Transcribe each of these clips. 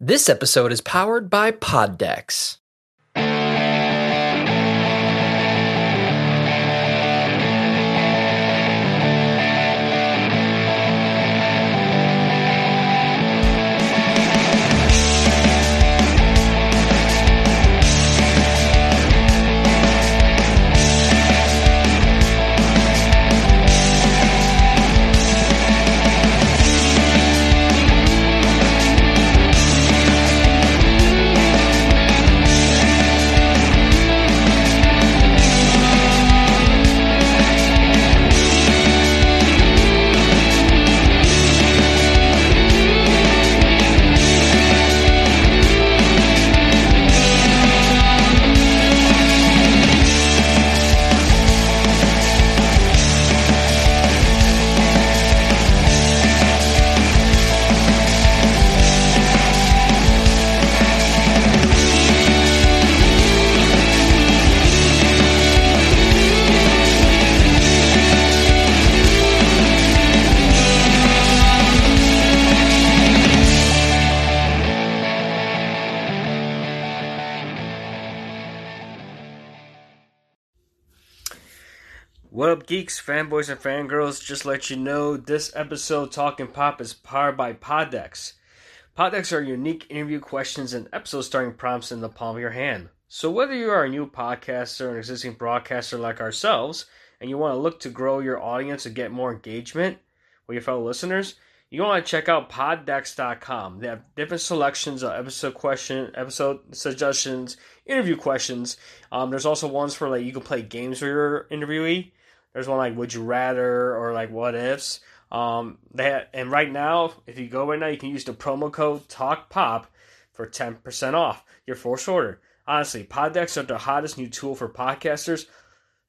This episode is powered by Poddex. Up, geeks, fanboys, and fangirls? Just let you know this episode Talking Pop is powered by Poddex. Poddex are unique interview questions and episode starting prompts in the palm of your hand. So, whether you are a new podcaster or an existing broadcaster like ourselves, and you want to look to grow your audience and get more engagement with your fellow listeners, you want to check out poddex.com. They have different selections of episode question, episode suggestions, interview questions. Um, there's also ones for like you can play games with your interviewee. There's one like Would You Rather or like What Ifs. Um, they and right now, if you go right now, you can use the promo code TalkPop for 10% off your first order. Honestly, Poddex are the hottest new tool for podcasters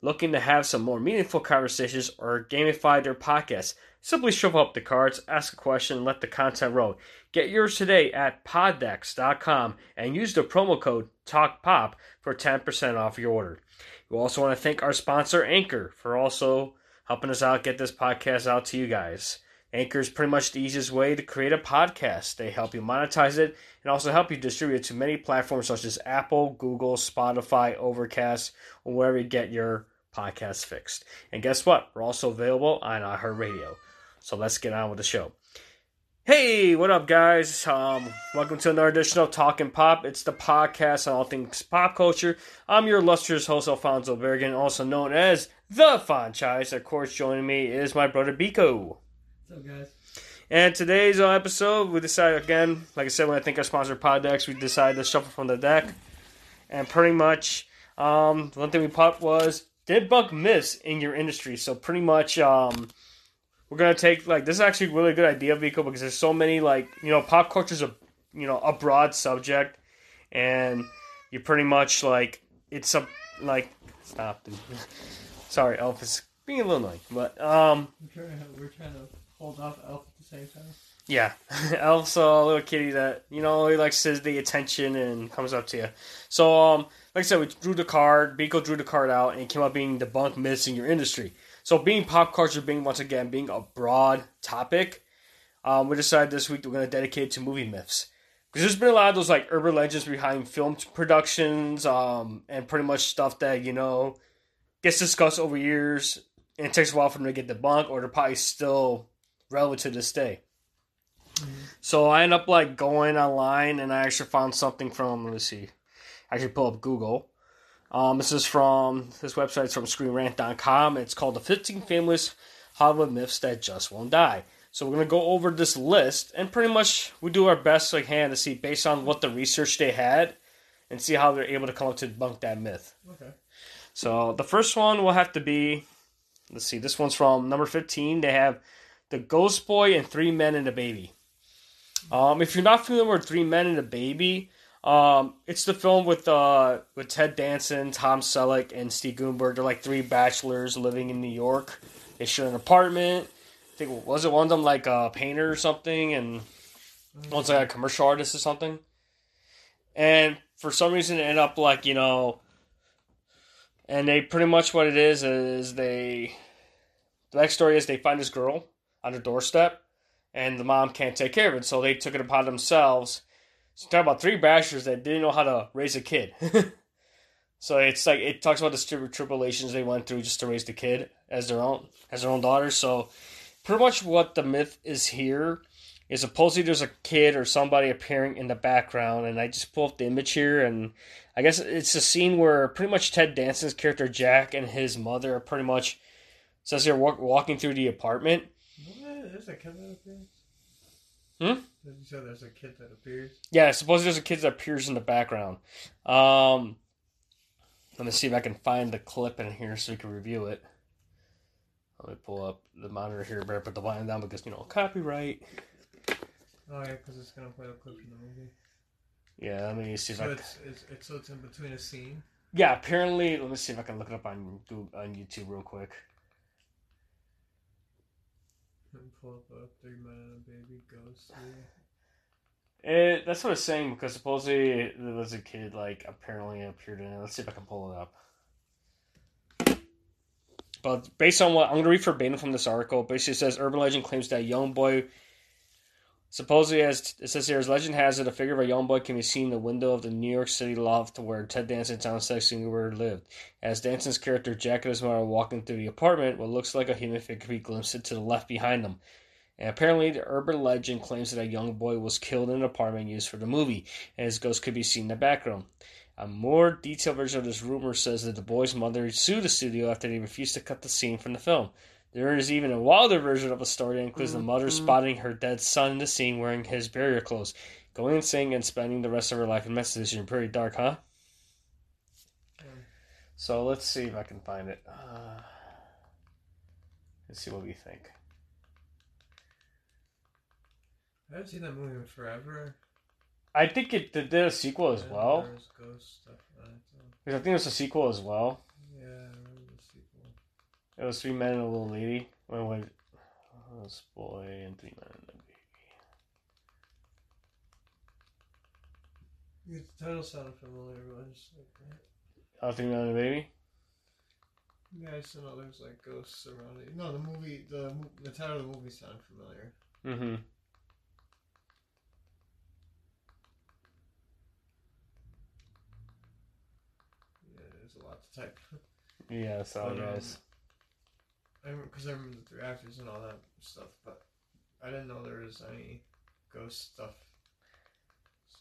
looking to have some more meaningful conversations or gamify their podcast. Simply shove up the cards, ask a question, and let the content roll. Get yours today at poddex.com and use the promo code TalkPop for 10% off your order. We also want to thank our sponsor, Anchor, for also helping us out get this podcast out to you guys. Anchor is pretty much the easiest way to create a podcast. They help you monetize it and also help you distribute it to many platforms such as Apple, Google, Spotify, Overcast, or wherever you get your podcast fixed. And guess what? We're also available on iHeartRadio. So let's get on with the show. Hey, what up, guys? Um, welcome to another edition of Talking Pop. It's the podcast on all things pop culture. I'm your illustrious host, Alfonso Bergen, also known as the Franchise. Of course, joining me is my brother Biko. What's up, guys? And today's uh, episode, we decided again, like I said, when I think our sponsor Poddex, we decided to shuffle from the deck. And pretty much, um, one thing we popped was Did Buck miss in your industry. So pretty much, um, we're gonna take like this is actually a really good idea, Biko, because there's so many like you know pop culture's a you know a broad subject, and you pretty much like it's a like stop. dude. Sorry, Elf is being a little annoying, but um. We're trying, to, we're trying to hold off Elf at the same time. Yeah, Elf's a little kitty that you know he likes his the attention and comes up to you. So, um, like I said, we drew the card. Biko drew the card out, and it came up being debunk myths in your industry. So, being pop culture, being once again being a broad topic, um, we decided this week we're going to dedicate it to movie myths because there's been a lot of those like urban legends behind film productions, um, and pretty much stuff that you know gets discussed over years, and it takes a while for them to get debunked, or they're probably still relevant to this day. So I end up like going online and I actually found something from let's see. I actually pull up Google. Um, this is from this website's from screenrant.com. It's called the 15 famous Hollywood myths that just won't die. So we're gonna go over this list and pretty much we do our best like can to see based on what the research they had and see how they're able to come up to debunk that myth. Okay. So the first one will have to be let's see, this one's from number 15. They have the Ghost Boy and Three Men and a Baby. Um, if you're not familiar with Three Men and a Baby, um, it's the film with uh with Ted Danson, Tom Selleck, and Steve Guttenberg. They're like three bachelors living in New York. They share an apartment. I think was it one of them like a painter or something, and one's like a commercial artist or something. And for some reason, it ended up like you know. And they pretty much what it is is they. The backstory is they find this girl on her doorstep, and the mom can't take care of it, so they took it upon themselves So talk about three bashers that didn't know how to raise a kid. so it's like it talks about the tri- tribulations they went through just to raise the kid as their own as their own daughter. So pretty much what the myth is here is supposedly there's a kid or somebody appearing in the background, and I just pulled up the image here, and I guess it's a scene where pretty much Ted Danson's character Jack and his mother are pretty much says they're walk, walking through the apartment. Kid that appears. Hmm? Did you say there's a kid that appears? Yeah, supposedly there's a kid that appears in the background. Um, let me see if I can find the clip in here so we can review it. Let me pull up the monitor here, better put the volume down because you know copyright. Oh yeah, because it's gonna play a clip from the movie. Yeah, let me see if I. Can... it's, it's it's so it's in between a scene. Yeah, apparently, let me see if I can look it up on Google, on YouTube real quick. And pull up a three men and a baby ghost. It, eh, that's what it's saying because supposedly there was a kid like apparently appeared in it. Let's see if I can pull it up. But based on what I'm gonna read verbatim from this article, basically it says urban legend claims that a young boy supposedly as it says here as legend has it, a figure of a young boy can be seen in the window of the New York City loft where Ted Danson sound sex singer lived. As Danson's character Jack and his mother are walking through the apartment, what looks like a human figure can be glimpsed to the left behind them. And apparently, the urban legend claims that a young boy was killed in an apartment used for the movie, and his ghost could be seen in the background. A more detailed version of this rumor says that the boy's mother sued the studio after they refused to cut the scene from the film. There is even a wilder version of a story that includes the mother spotting her dead son in the scene wearing his burial clothes, going insane and spending the rest of her life in Mexico. Pretty dark, huh? So let's see if I can find it. Uh, let's see what we think. I haven't seen that movie in forever. I think it did a sequel as well. Ghost stuff on it. So. Because I think there's a sequel as well. Yeah, I remember the sequel. It was three men and a little lady. Wait, wait. This boy and three men and a baby. The title sounded familiar, but I just like. that. Oh, three men and a baby. Yeah, I just know there's like ghosts around it. No, the movie, the the title of the movie sounded familiar. Mm-hmm. Yeah, there's a lot to type. Yeah, so guys. I because I remember the three actors and all that stuff, but I didn't know there was any ghost stuff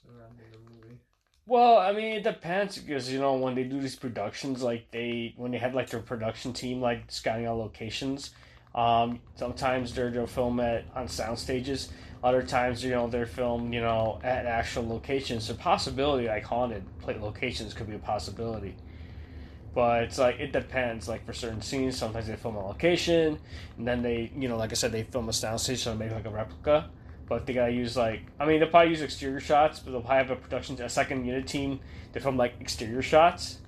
surrounding the movie. Well, I mean, it depends because you know when they do these productions, like they when they have like their production team like scouting out locations. Um, sometimes they're they'll film at on sound stages. Other times, you know, they're filmed, you know, at actual locations. So possibility like haunted play locations could be a possibility. But it's like it depends. Like for certain scenes, sometimes they film a location, and then they, you know, like I said, they film a sound stage so they make like a replica. But they gotta use like I mean they'll probably use exterior shots, but they'll probably have a production a second unit team to film like exterior shots.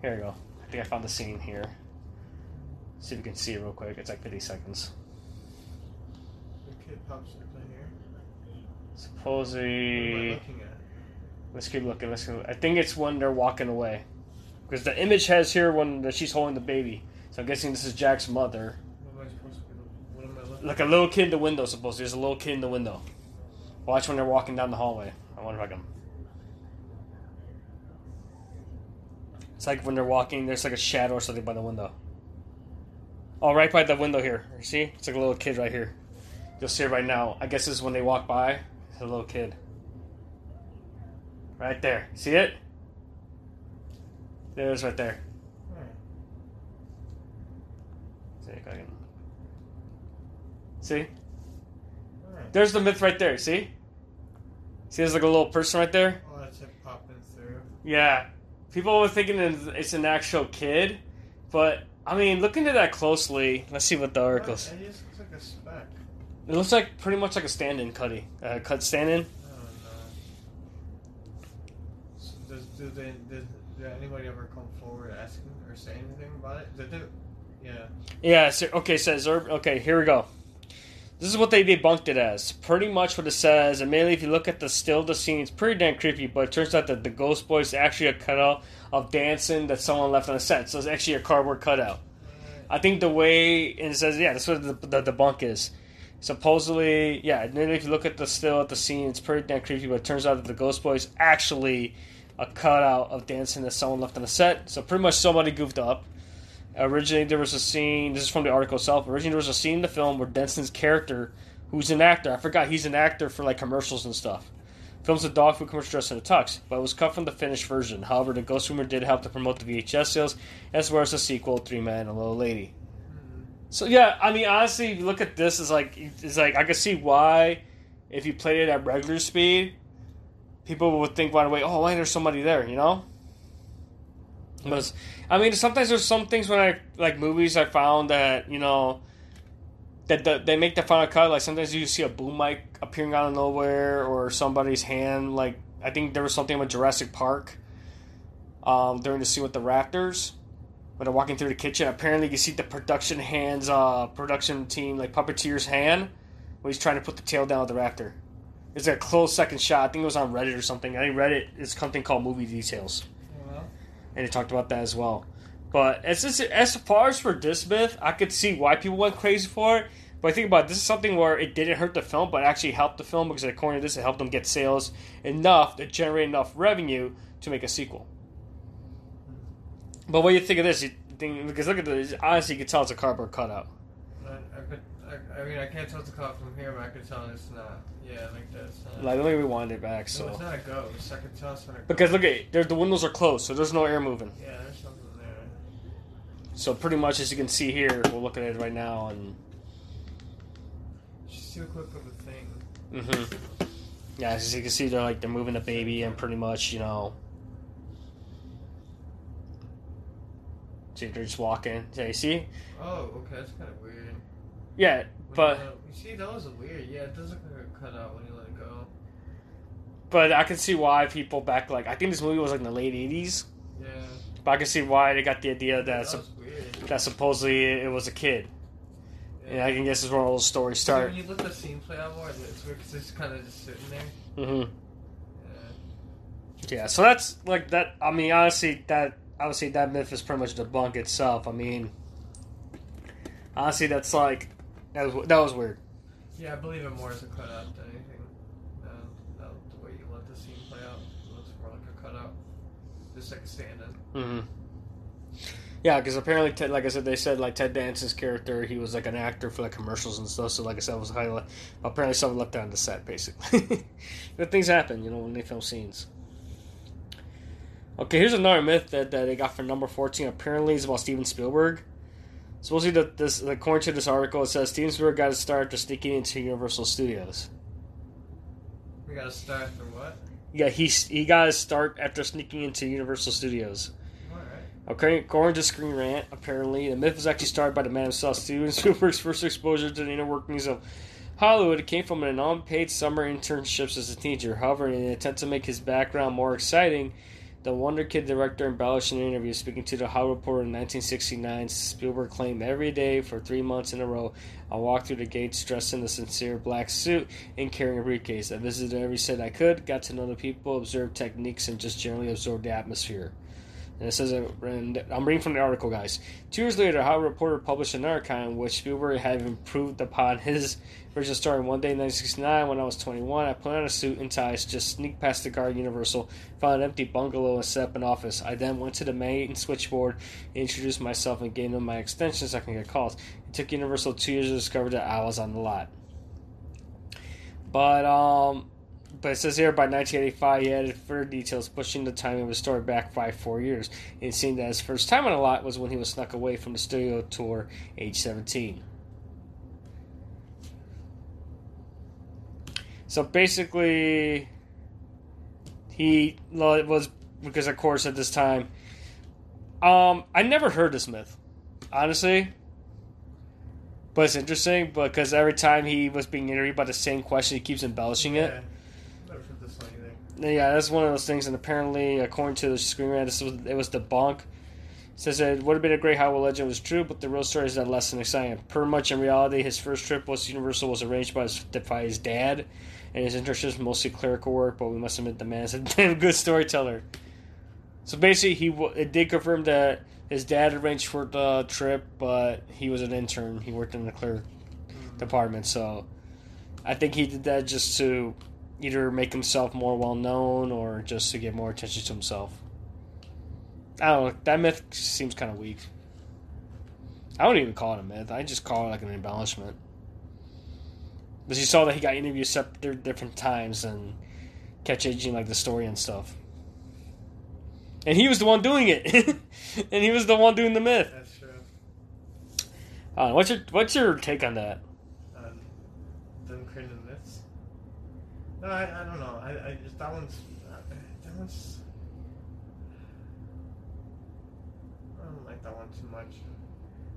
Here we go. I think I found the scene here. See if you can see it real quick. It's like fifty seconds. The kid pops up in here. What am I Supposedly looking at? Let's keep looking, let's go. I think it's when they're walking away. Because the image has here when the, she's holding the baby. So I'm guessing this is Jack's mother. Supposed to? Like a little kid in the window, supposedly. There's a little kid in the window. Watch when they're walking down the hallway. I wonder if I can. It's like when they're walking, there's like a shadow or something by the window. Oh, right by the window here. See? It's like a little kid right here. You'll see it right now. I guess this is when they walk by. It's a little kid. Right there. See it? There it is right there. See if I can. See? There's the myth right there. See? See, there's like a little person right there. Oh, that's it popping through. Yeah. People were thinking it's- an actual kid, but I mean, look into that closely, let's see what the article. What? It just looks like a speck. It looks like pretty much like a stand-in cutty, uh, cut stand-in. I don't know. So do they did, did anybody ever come forward asking or say anything about it? Did they? Yeah. Yeah. So, okay. Says Herb- okay. Here we go. This is what they debunked it as. Pretty much what it says. And mainly, if you look at the still the scene, it's pretty damn creepy. But it turns out that the Ghost Boy is actually a cutout of Danson that someone left on the set. So it's actually a cardboard cutout. I think the way and it says yeah, that's what the, the, the bunk is. supposedly, yeah. And then if you look at the still at the scene, it's pretty damn creepy. But it turns out that the Ghost Boy is actually a cutout of Danson that someone left on the set. So pretty much somebody goofed up. Originally, there was a scene. This is from the article itself. Originally, there was a scene in the film where Danson's character, who's an actor, I forgot he's an actor for like commercials and stuff. Films a dog food commercial dressed in a tux, but it was cut from the finished version. However, the Ghost Rumor did help to promote the VHS sales, as well as the sequel, Three Men and a Little Lady. So yeah, I mean, honestly, if you look at this, it's like it's like I can see why, if you played it at regular speed, people would think right away, oh, why there's somebody there, you know? But I mean, sometimes there's some things when I like movies I found that you know that the, they make the final cut. Like sometimes you see a boom mic appearing out of nowhere, or somebody's hand. Like I think there was something with Jurassic Park um, during the scene with the raptors when they're walking through the kitchen. Apparently, you see the production hands, uh, production team, like puppeteer's hand when he's trying to put the tail down of the raptor. It's a close second shot. I think it was on Reddit or something. I think Reddit is something called Movie Details and they talked about that as well. But as as far as for this myth, I could see why people went crazy for it. But I think about it, this is something where it didn't hurt the film, but actually helped the film because according to this, it helped them get sales enough to generate enough revenue to make a sequel. But what do you think of this? You think, because look at this. Honestly, you can tell it's a cardboard cutout. I, I, could, I, I mean, I can't tell it's a cop from here, but I can tell it's not. Yeah, like this. Like, let me rewind it back. So it's not a ghost. I could tell it's not a ghost. because look at there, the windows are closed, so there's no air moving. Yeah, there's something there. So pretty much, as you can see here, we're looking at it right now, and It's just too quick of a thing. hmm Yeah, as you can see, they're like they're moving the baby and pretty much, you know. See, they're just walking. Yeah, you see? Oh, okay, that's kind of weird. Yeah, but you, see, that was weird. Yeah, it does look like a cutout when you let it go. but I can see why people back like I think this movie was like in the late '80s, Yeah, but I can see why they got the idea that that weird. that supposedly it was a kid. Yeah. And I can guess is where all those stories start. When you let the scene play out more, it's weird because it's kind of just sitting there. hmm Yeah. Yeah, so that's like that. I mean, honestly, that obviously that myth is pretty much debunked itself. I mean, honestly, that's like that was that was weird. Yeah, I believe it more as a cutout than anything. Uh, uh, the way you let the scene play out, it looks more like a cutout. Just like a stand-in. hmm Yeah, because apparently, Ted, like I said, they said like Ted Danson's character, he was like an actor for like commercials and stuff. So, like I said, it was highly apparently someone left that on the set, basically. but things happen, you know, when they film scenes. Okay, here's another myth that, that they got for number fourteen. Apparently, it's about Steven Spielberg. Supposedly, that this according to this article, it says Steven Spielberg got his start after sneaking into Universal Studios. We gotta start for what? Yeah, he he got his start after sneaking into Universal Studios. Alright. Okay, according to Screen Rant, apparently the myth was actually started by the man himself. Steven Spielberg's first exposure to the inner workings of Hollywood came from an unpaid summer internships as a teenager. However, in an attempt to make his background more exciting, the Wonder Kid director embellished an interview speaking to the Hollywood Reporter in 1969. Spielberg claimed every day for three months in a row, I walked through the gates dressed in a sincere black suit and carrying a briefcase. I visited every set I could, got to know the people, observed techniques, and just generally absorbed the atmosphere. And it says, and I'm reading from the article, guys. Two years later, Hollywood Reporter published another account in which Spielberg had improved upon his original story. One day in 1969, when I was 21, I put on a suit and ties, just sneaked past the guard Universal, found an empty bungalow, and set up an office. I then went to the main switchboard, introduced myself, and gave them my extensions so I can get calls. It took Universal two years to discover that I was on the lot. But, um, but it says here by 1985 he added further details, pushing the timing of his story back by four years. It seemed that his first time on a lot was when he was snuck away from the studio tour, age 17. So basically, he it was because, of course, at this time, um, I never heard this myth, honestly. But it's interesting because every time he was being interviewed by the same question, he keeps embellishing it. Yeah. Never heard this one either. Yeah, that's one of those things, and apparently, according to the screenwriter, this was, it was debunked. It says it would have been a great Hollywood legend was true, but the real story is that less than exciting. Per much in reality, his first trip was Universal was arranged by his, by his dad, and his internships mostly clerical work. But we must admit, the man is a damn good storyteller. So basically, he it did confirm that his dad arranged for the trip, but he was an intern. He worked in the clerk. department. So I think he did that just to either make himself more well known or just to get more attention to himself. I don't know. That myth seems kind of weak. I wouldn't even call it a myth. I just call it like an embellishment. But you saw that he got interviews separate different times and kept changing like the story and stuff. And he was the one doing it, and he was the one doing the myth. That's true. Uh, what's your What's your take on that? Um, them creating myths. No, I, I don't know. I, I just that one's uh, that one's. I don't like that one too much.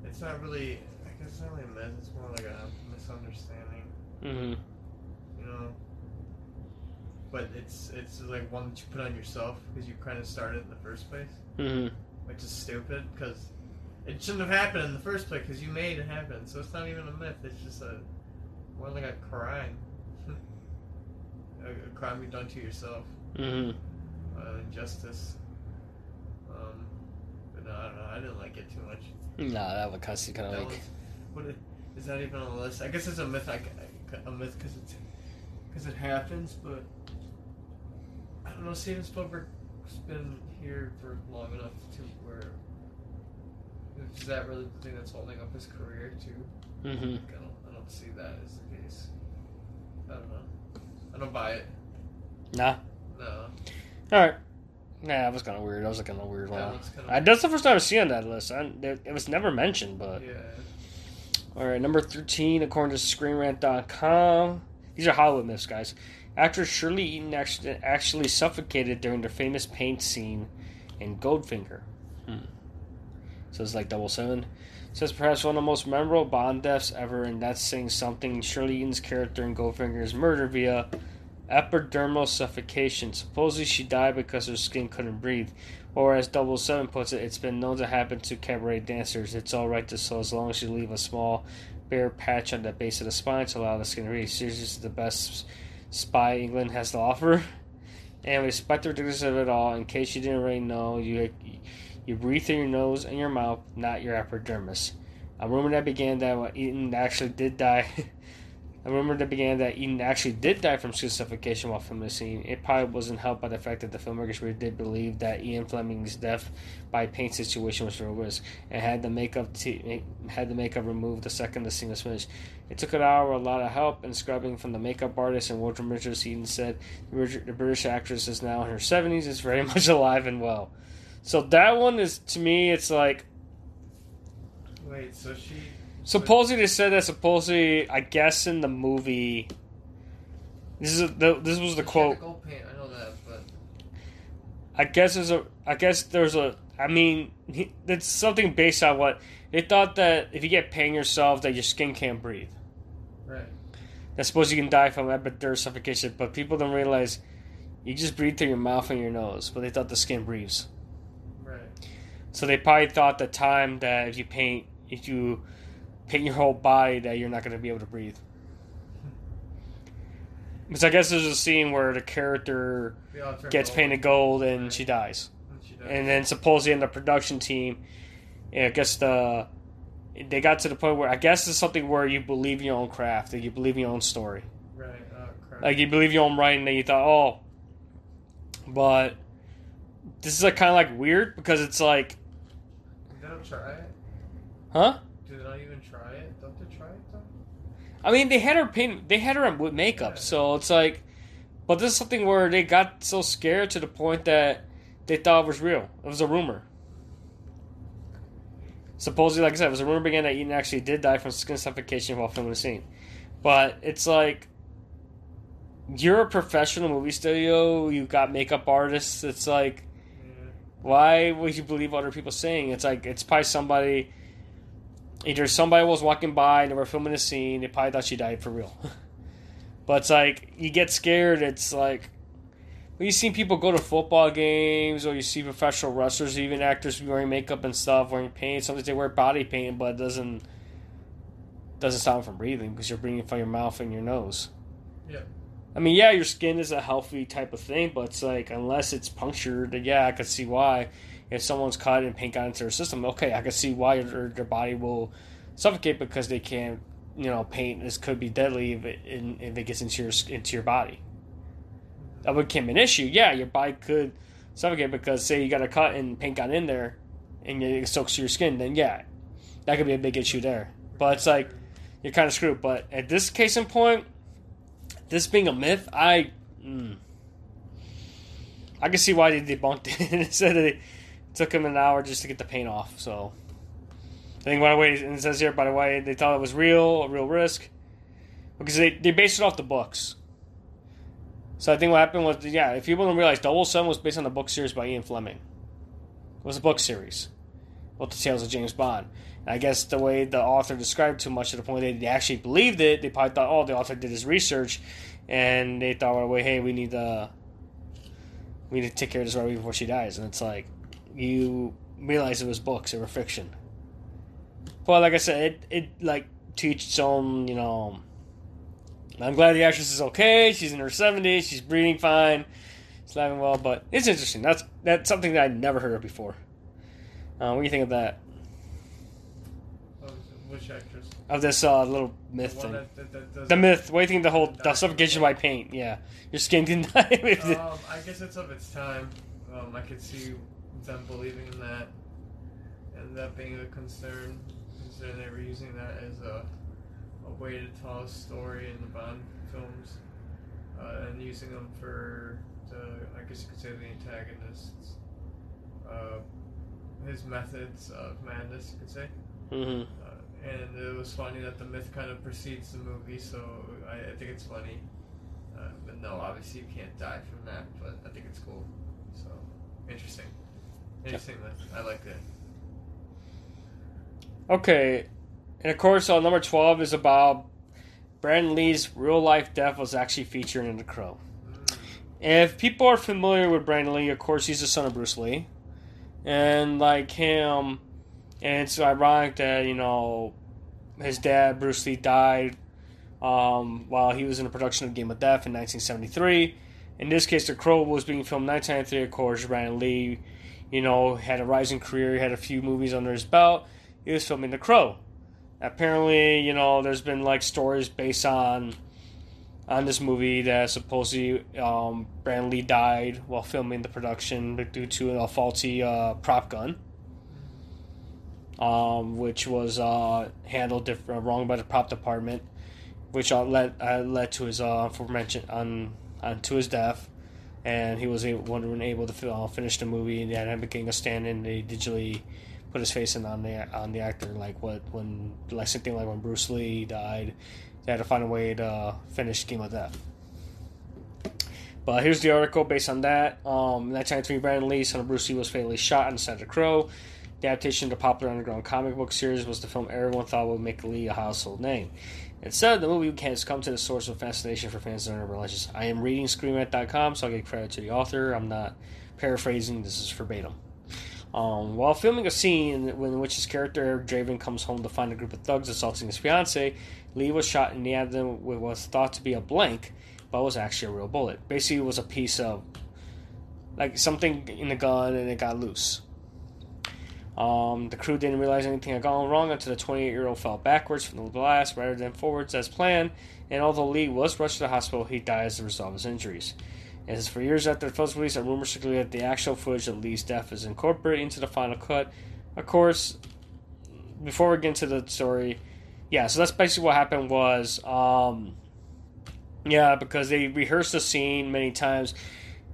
It's not really. I guess it's not really a myth. It's more like a misunderstanding. Mm-hmm. You know. But it's it's like one that you put on yourself because you kind of started in the first place, Mm-hmm. which is stupid because it shouldn't have happened in the first place because you made it happen. So it's not even a myth. It's just a more like a crime. A, crime you've done to yourself. Mm-hmm. Uh, injustice. Um, but no, I don't know. I didn't like it too much. Nah, that would kind of kind of like. what is that even on the list? I guess it's a myth. I, a myth because it's because it happens, but I don't know. Steven Spielberg's been here for long enough to where is that really the thing that's holding up his career too? Mm-hmm. I don't, I don't see that as the case. I don't know. I don't buy it. Nah. No. All right. Nah, that was kind of weird. That was like kind of weird That one. one's kind I, of. that's the first time I've seen on that list. I, it, it was never mentioned, but Yeah. all right. Number thirteen, according to ScreenRant.com, these are Hollywood myths, guys. Actress Shirley Eaton actually, actually suffocated during the famous paint scene in Goldfinger. Hmm. So it's like double seven. Says perhaps one of the most memorable Bond deaths ever, and that's saying something. Shirley Eaton's character in Goldfinger is murdered via epidermal suffocation. Supposedly she died because her skin couldn't breathe. Or as Double Seven puts it, it's been known to happen to cabaret dancers. It's alright to so as long as you leave a small bare patch on the base of the spine to allow the skin to breathe. Seriously, this is the best spy England has to offer. And despite the ridiculous of it all, in case you didn't already know, you you breathe through your nose and your mouth, not your epidermis. A rumor that began that Eaton actually did die. a rumor that began that Eaton actually did die from suffocation while filming the scene. It probably wasn't helped by the fact that the filmmakers really did believe that Ian Fleming's death by paint situation was real risk, and had the makeup had the makeup removed the second the scene was finished. It took an hour, a lot of help, and scrubbing from the makeup artist and wardrobe Richards. Eaton said the British actress is now in her seventies, is very much alive and well. So that one is to me, it's like Wait. So she. supposedly they said that supposedly I guess in the movie. This is a, the, this was the she had quote. gold paint. I know that, but I guess there's a. I guess there's a. I mean, he, it's something based on what they thought that if you get pain yourself, that your skin can't breathe. right. I suppose you can die from epidermal suffocation, but people don't realize you just breathe through your mouth and your nose, but they thought the skin breathes. So they probably thought the time that if you paint, if you paint your whole body, that you're not going to be able to breathe. Because I guess there's a scene where the character We all turn gets painted gold and Right. she dies, she dies. and then supposedly in the production team, I guess the they got to the point where I guess it's something where you believe in your own craft, that you believe in your own story. Right. Oh like you believe your own writing that you thought oh but this is like kind of like weird because it's like Don't try it. huh Do they not even try it? Don't they try it though? i mean they had her paint they had her with makeup Yeah. so it's like but this is something where they got so scared to the point that they thought it was real it was a rumor supposedly like i said it was a rumor began that Eaton actually did die from skin suffocation while filming the scene but it's like you're a professional movie studio You've got makeup artists it's like. Why would you believe what other people saying? It's like it's probably somebody. Either somebody was walking by and they were filming a scene. They probably thought she died for real. but it's like you get scared. It's like when you see people go to football games, or you see professional wrestlers, even actors wearing makeup and stuff, wearing paint. Sometimes they wear body paint, but it doesn't doesn't stop them from breathing because you're breathing from your mouth and your nose. Yeah. I mean, yeah, your skin is a healthy type of thing, but it's like unless it's punctured, yeah, I could see why. If someone's cut and paint got into their system, okay, I can see why their, their body will suffocate because they can't you know, paint This could be deadly if it, if it gets into your into your body. That would become an issue. Yeah, your body could suffocate because say you got a cut and paint got in there, and it soaks your skin. Then yeah, that could be a big issue there. But it's like you're kind of screwed. But at this case in point, this being a myth, I. Mm, I can see why they debunked it said it took him an hour just to get the paint off. So, I think by the way, and it says here by the way, they thought it was real, a real risk, because they they based it off the books. So I think what happened was, yeah, if people don't realize, Double Seven was based on the book series by Ian Fleming. It was a book series, about the tales of James Bond. I guess the way the author described too much to the point they actually believed it, they probably thought, oh, the author did his research, and they thought, well, hey, we need to we need to take care of this right before she dies. And it's like, you realize it was books, it were fiction. Well, like I said, it, it like teach its own, you know. I'm glad the actress is okay. She's in her 70s. She's breathing fine. She's living well. But it's interesting. That's that's something that I'd never heard of before. Uh, what do you think of that? Which actress? Of this uh, little myth The thing. that- that- that the myth. What do you think the whole the Die suffocation from by paint? Yeah, your skin can die. Um, I guess it's of its time. Um, I could see them believing in that, and that being a concern, considering they were using that as a, a way to tell a story in the Bond films, uh, and using them for the, I guess you could say, the antagonists. Uh, his methods of madness, you could say. Mhm. And it was funny that the myth kind of precedes the movie, so I, I think it's funny. Uh, but no, obviously you can't die from that, but I think it's cool. So interesting, interesting myth. I like that. Okay, and of course, uh, number twelve is about Brandon Lee's real life death was actually featured in The Crow. Mm. If people are familiar with Brandon Lee, of course, he's the son of Bruce Lee, and like him, and it's ironic that you know his dad Bruce Lee died um, while he was in the production of Game of Death in 1973. In this case, The Crow was being filmed in 1993. Of course, Brandon Lee, you know, had a rising career. He had a few movies under his belt. He was filming The Crow. Apparently, you know, there's been like stories based on on this movie that supposedly um, Brandon Lee died while filming the production due to a faulty uh, prop gun, um, which was uh, handled diff- uh, wrong by the prop department, which uh, led uh, led to his uh, aforementioned on, to his death, and he was able, wasn't able to uh, finish the movie and had became a stand-in. They digitally put his face in on the on the actor, like what when like something like when Bruce Lee died, they had to find a way to finish Game of Death. But here's the article based on that. Um, in 1993, Brandon Lee, son of Bruce Lee, was fatally shot set of Crow. Adaptation of the popular underground comic book series was the film everyone thought would make Lee a household name. Instead, the movie has come to the source of fascination for fans of urban legends. I am reading ScreenRant.com, so I'll give credit to the author. I'm not paraphrasing, this is verbatim. Um, while filming a scene in which his character Draven comes home to find a group of thugs assaulting his fiance, Lee was shot in the abdomen with what was thought to be a blank, but was actually a real bullet. Basically, it was a piece of like something in the gun and it got loose. Um, the crew didn't realize anything had gone wrong until the 28 year old fell backwards from the blast rather than forwards as planned. And although Lee was rushed to the hospital, he died as a result of his injuries. Is for years after the film's release that rumors circulated that the actual footage of Lee's death is incorporated into the final cut. Of course, before we get into the story, yeah, so that's basically what happened was, um, yeah, because they rehearsed the scene many times,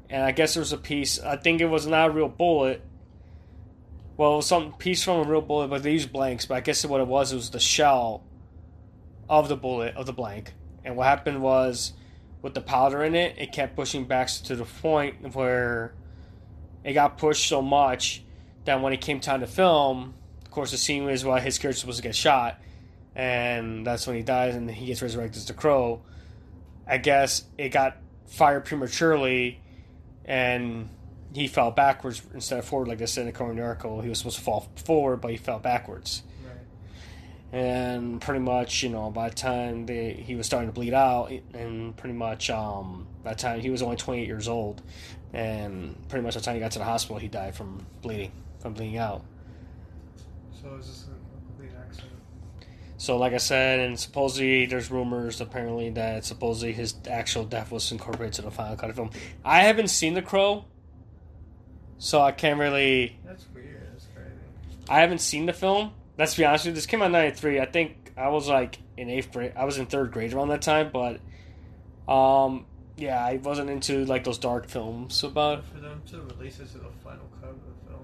and I guess there was a piece. I think it was not a real bullet. Well, some piece from a real bullet, but they used blanks. But I guess what it was, it was the shell of the bullet of the blank. And what happened was, with the powder in it, it kept pushing back to the point where it got pushed so much that when it came time to film, of course, the scene was why his character was supposed to get shot, and that's when he dies and he gets resurrected as the crow. I guess it got fired prematurely, and he fell backwards instead of forward, like I said in the article. He was supposed to fall forward, but he fell backwards. Right. And pretty much, you know, by the time they, he was starting to bleed out, and pretty much um, by the time he was only 28 years old, and pretty much by the time he got to the hospital, he died from bleeding, from bleeding out. So it's just a complete accident. So, like I said, and supposedly there's rumors apparently that supposedly his actual death was incorporated to the final cut of film. I haven't seen The Crow, so I can't really. That's weird. That's crazy. I haven't seen the film. Let's be honest with you. This came out in '93. I think I was like in eighth grade. I was in third grade around that time, but um, yeah, I wasn't into like those dark films about. For them to release it to the final cut of the film.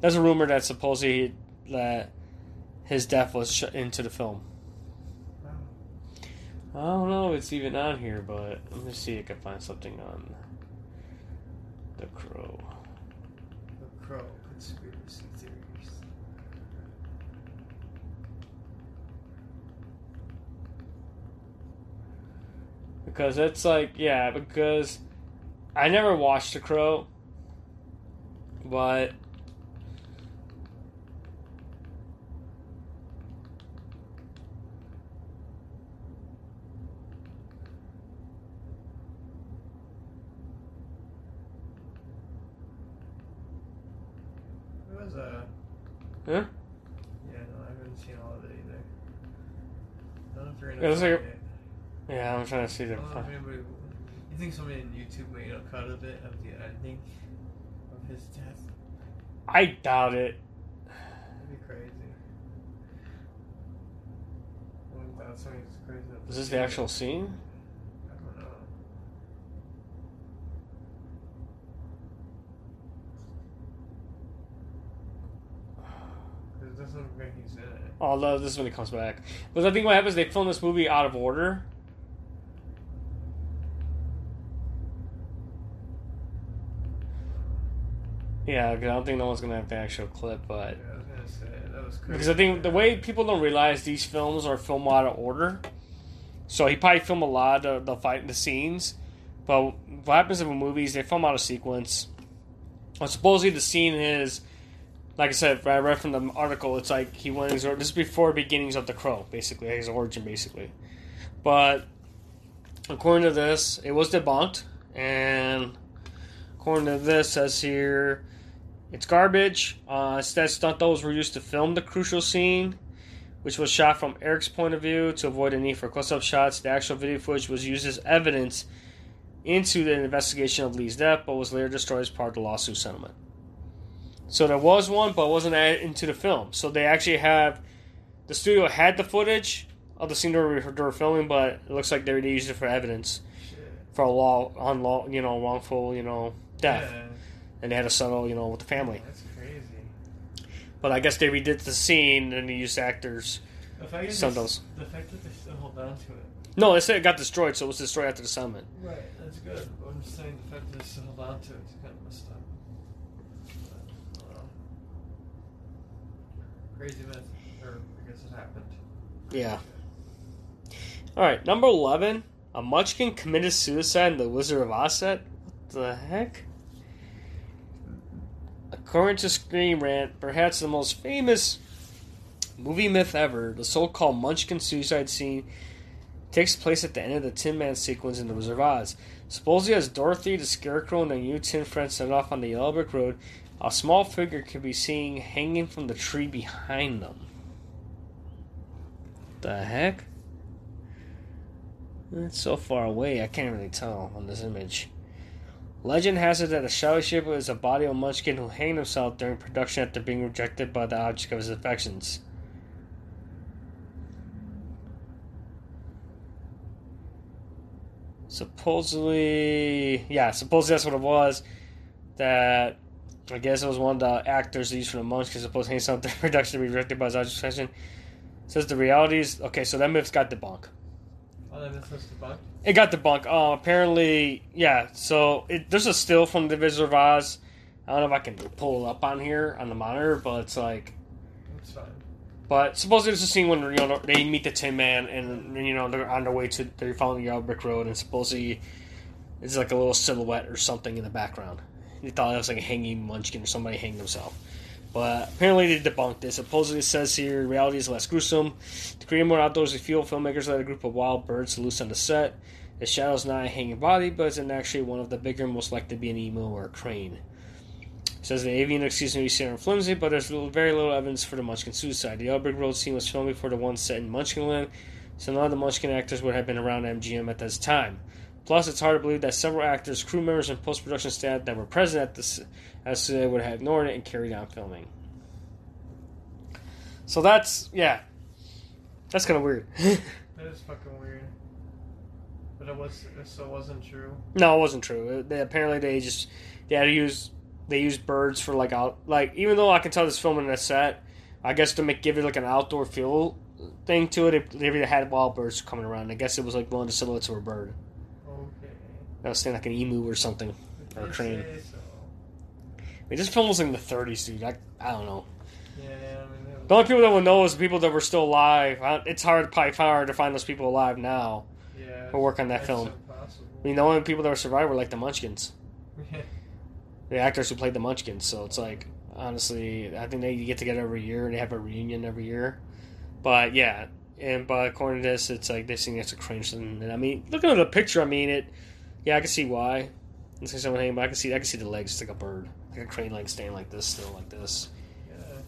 There's a rumor that supposedly that his death was sh- into the film. Wow. I don't know if it's even on here, but let me see if I can find something on the Crow. The Crow conspiracy theories. Because it's like, yeah, because I never watched The Crow, but was a. Huh? Yeah, no, I haven't seen all of it either. I don't know if you're It find like. Yeah, I'm trying to see I the. don't if anybody. You think somebody on YouTube made a cut of it of the ending of his death? I doubt it. That'd be crazy. I as crazy. Is this the actual scene? I don't know. It doesn't look like he's in it. Oh this is when he comes back. But I think what happens, they film this movie out of order. Yeah, 'cause I don't think no one's gonna have the actual clip, but Yeah, I was gonna say that was crazy. because I think the way people don't realize these films are filmed out of order. So he probably filmed a lot of the fight, the scenes, but what happens in movies? They film out of sequence. Well, supposedly the scene is, like I said, I read from the article. It's like he went. This is before beginnings of the Crow, basically his origin, basically. But according to this, it was debunked, and according to this, says here, it's garbage. Uh, instead, stunt doubles were used to film the crucial scene, which was shot from Eric's point of view to avoid a need for close-up shots. The actual video footage was used as evidence into the investigation of Lee's death, but was later destroyed as part of the lawsuit settlement. So there was one, but it wasn't added into the film. So they actually have the studio had the footage of the scene they were, filming, but it looks like they they used it for evidence for a law on law, you know, wrongful, you know, death, Yeah, and they had to settle, you know, with the family. that's crazy. But I guess they redid the scene and they used actors. The fact, that Some they- the fact that they still hold on to it. No, they said it got destroyed, so it was destroyed after the settlement. Right, that's good. But I'm just saying the fact that they still hold on to it is kind of messed up. But, I don't know. Crazy myth, or I guess it happened. Yeah. All right, number eleven. A Munchkin committed suicide in the Wizard of Oz set. What the heck? According to Screen Rant, perhaps the most famous movie myth ever, the so-called Munchkin suicide scene takes place at the end of the Tin Man sequence in The Wizard of Oz. Supposedly, as Dorothy, the Scarecrow, and their new Tin friend set off on the Yellow Brick Road, a small figure can be seen hanging from the tree behind them. The heck? It's so far away, I can't really tell on this image. Legend has it that the shadowy shape is a body of a munchkin who hanged himself during production after being rejected by the object of his affections. Supposedly, yeah, supposedly that's what it was. That I guess it was one of the actors used for the Munchkin supposed to hang himself during production to be rejected by his object of affection. Says the realities. Okay, so that myth's got debunked. Oh, that was debunked? It got debunked. Uh, apparently, yeah. So it, there's a still from the Wizard of Oz. I don't know if I can pull it up on here on the monitor, but it's like. It's fine. But supposedly it's a scene when you know they meet the Tin Man and you know they're on their way to they're following the Brick Road and supposedly it's like a little silhouette or something in the background. You thought it was like a hanging munchkin or somebody hanging himself. But apparently they debunked it. Supposedly it says here reality is less gruesome. To create more outdoorsy feel, filmmakers let a group of wild birds loose on the set. The shadow's not a hanging body, but it's actually one of the bigger, most likely to be an emu or a crane. It says the avian excuse may be and flimsy, but there's very little evidence for the Munchkin suicide. The Yellow Brick Road scene was filmed before the one set in Munchkinland, so none of the Munchkin actors would have been around MGM at this time. Plus, it's hard to believe that several actors, crew members, and post production staff that were present at this as they would have ignored it and carried on filming. So that's yeah, that's kind of weird. That is fucking weird. But it was so it wasn't true. no, it wasn't true. They, apparently, they just they had to use they used birds for like out like even though I can tell this filming in a set, I guess to make give it like an outdoor feel thing to it, they, they had wild birds coming around. I guess it was like one of the silhouettes of a bird. That was standing like an emu or something. Or a crane. I mean, this film was in the 30s, dude. I, I don't know. Yeah, I mean, The only people that will know is the people that were still alive. I- It's hard, probably hard to find those people alive now. yeah, who work on that film. Impossible. I mean, the only people that were survived were like the Munchkins, the actors who played the Munchkins. So it's like, honestly, I think they get together every year. And they have a reunion every year. But yeah, and but according to this, it's like they think it's a cringe. And, and I mean, looking at the picture, I mean it. Yeah, I can see why. It's like someone hanging, but I can see I can see the legs. It's like a bird, like a crane leg staying like this, still like this. yeah.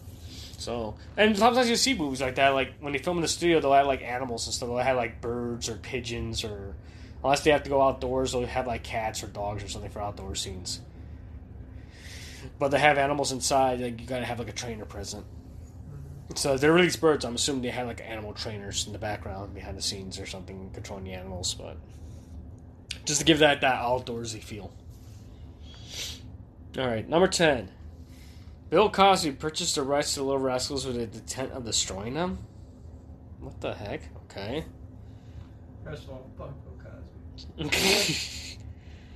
So, and sometimes you see movies like that, like when they film in the studio, they'll have like animals and stuff. They'll have like birds or pigeons, or unless they have to go outdoors, they'll have like cats or dogs or something for outdoor scenes. But they have animals inside, like you gotta have like a trainer present. So they release birds, I'm assuming they had like animal trainers in the background behind the scenes or something controlling the animals, but just to give that that outdoorsy feel. All right, number ten. Bill Cosby purchased the rights to the Little Rascals with the intent of destroying them. What the heck? Okay. First of all, fuck Bill Cosby.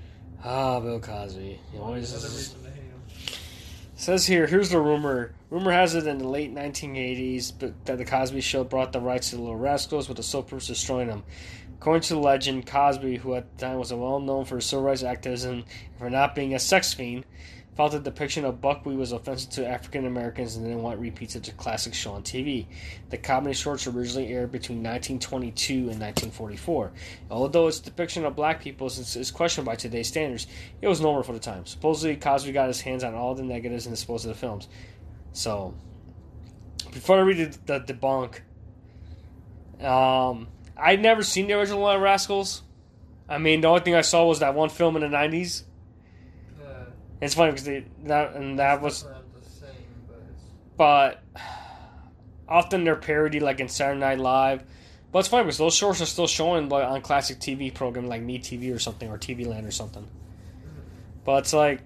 ah, Bill Cosby. He always to. Says here, here's the rumor. Rumor has it in the late 1980s but that the Cosby Show brought the rights to the Little Rascals with the sole purpose of destroying them. According to the legend, Cosby, who at the time was well known for his civil rights activism and for not being a sex fiend, felt the depiction of buckwheat was offensive to African Americans and didn't want repeats of the classic show on TV. The comedy shorts originally aired between 1922 and 1944. Although its depiction of black people is, questioned by today's standards, it was normal for the time. Supposedly, Cosby got his hands on all the negatives in the supposed films. So, before I read the, the debunk, um, I'd never seen the original Little Rascals. I mean, the only thing I saw was that one film in the '90s. Uh, It's funny because they that and that was, it's not the same, but but often they're parodied like in Saturday Night Live. But it's funny because those shorts are still showing like on classic TV program like Me TV or something or TV Land or something. But it's like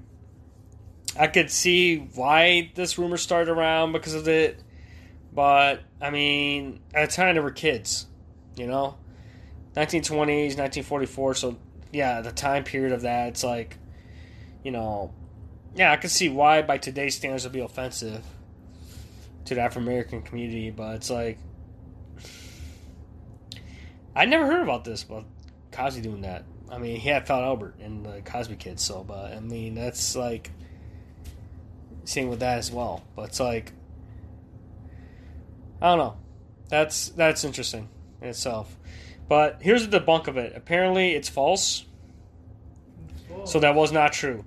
I could see why this rumor started around because of it. But I mean, at the time they were kids, you know, 1920s, 1944. So yeah, the time period of that, it's like, you know, yeah, I can see why by today's standards it would be offensive to the African American community. But it's like, I never heard about this, but Cosby doing that. I mean, he had Fat Albert and the Cosby Kids, so but I mean that's like same with that as well. But it's like I don't know. That's that's interesting in itself. But here's the debunk of it. Apparently, it's false. So that was not true.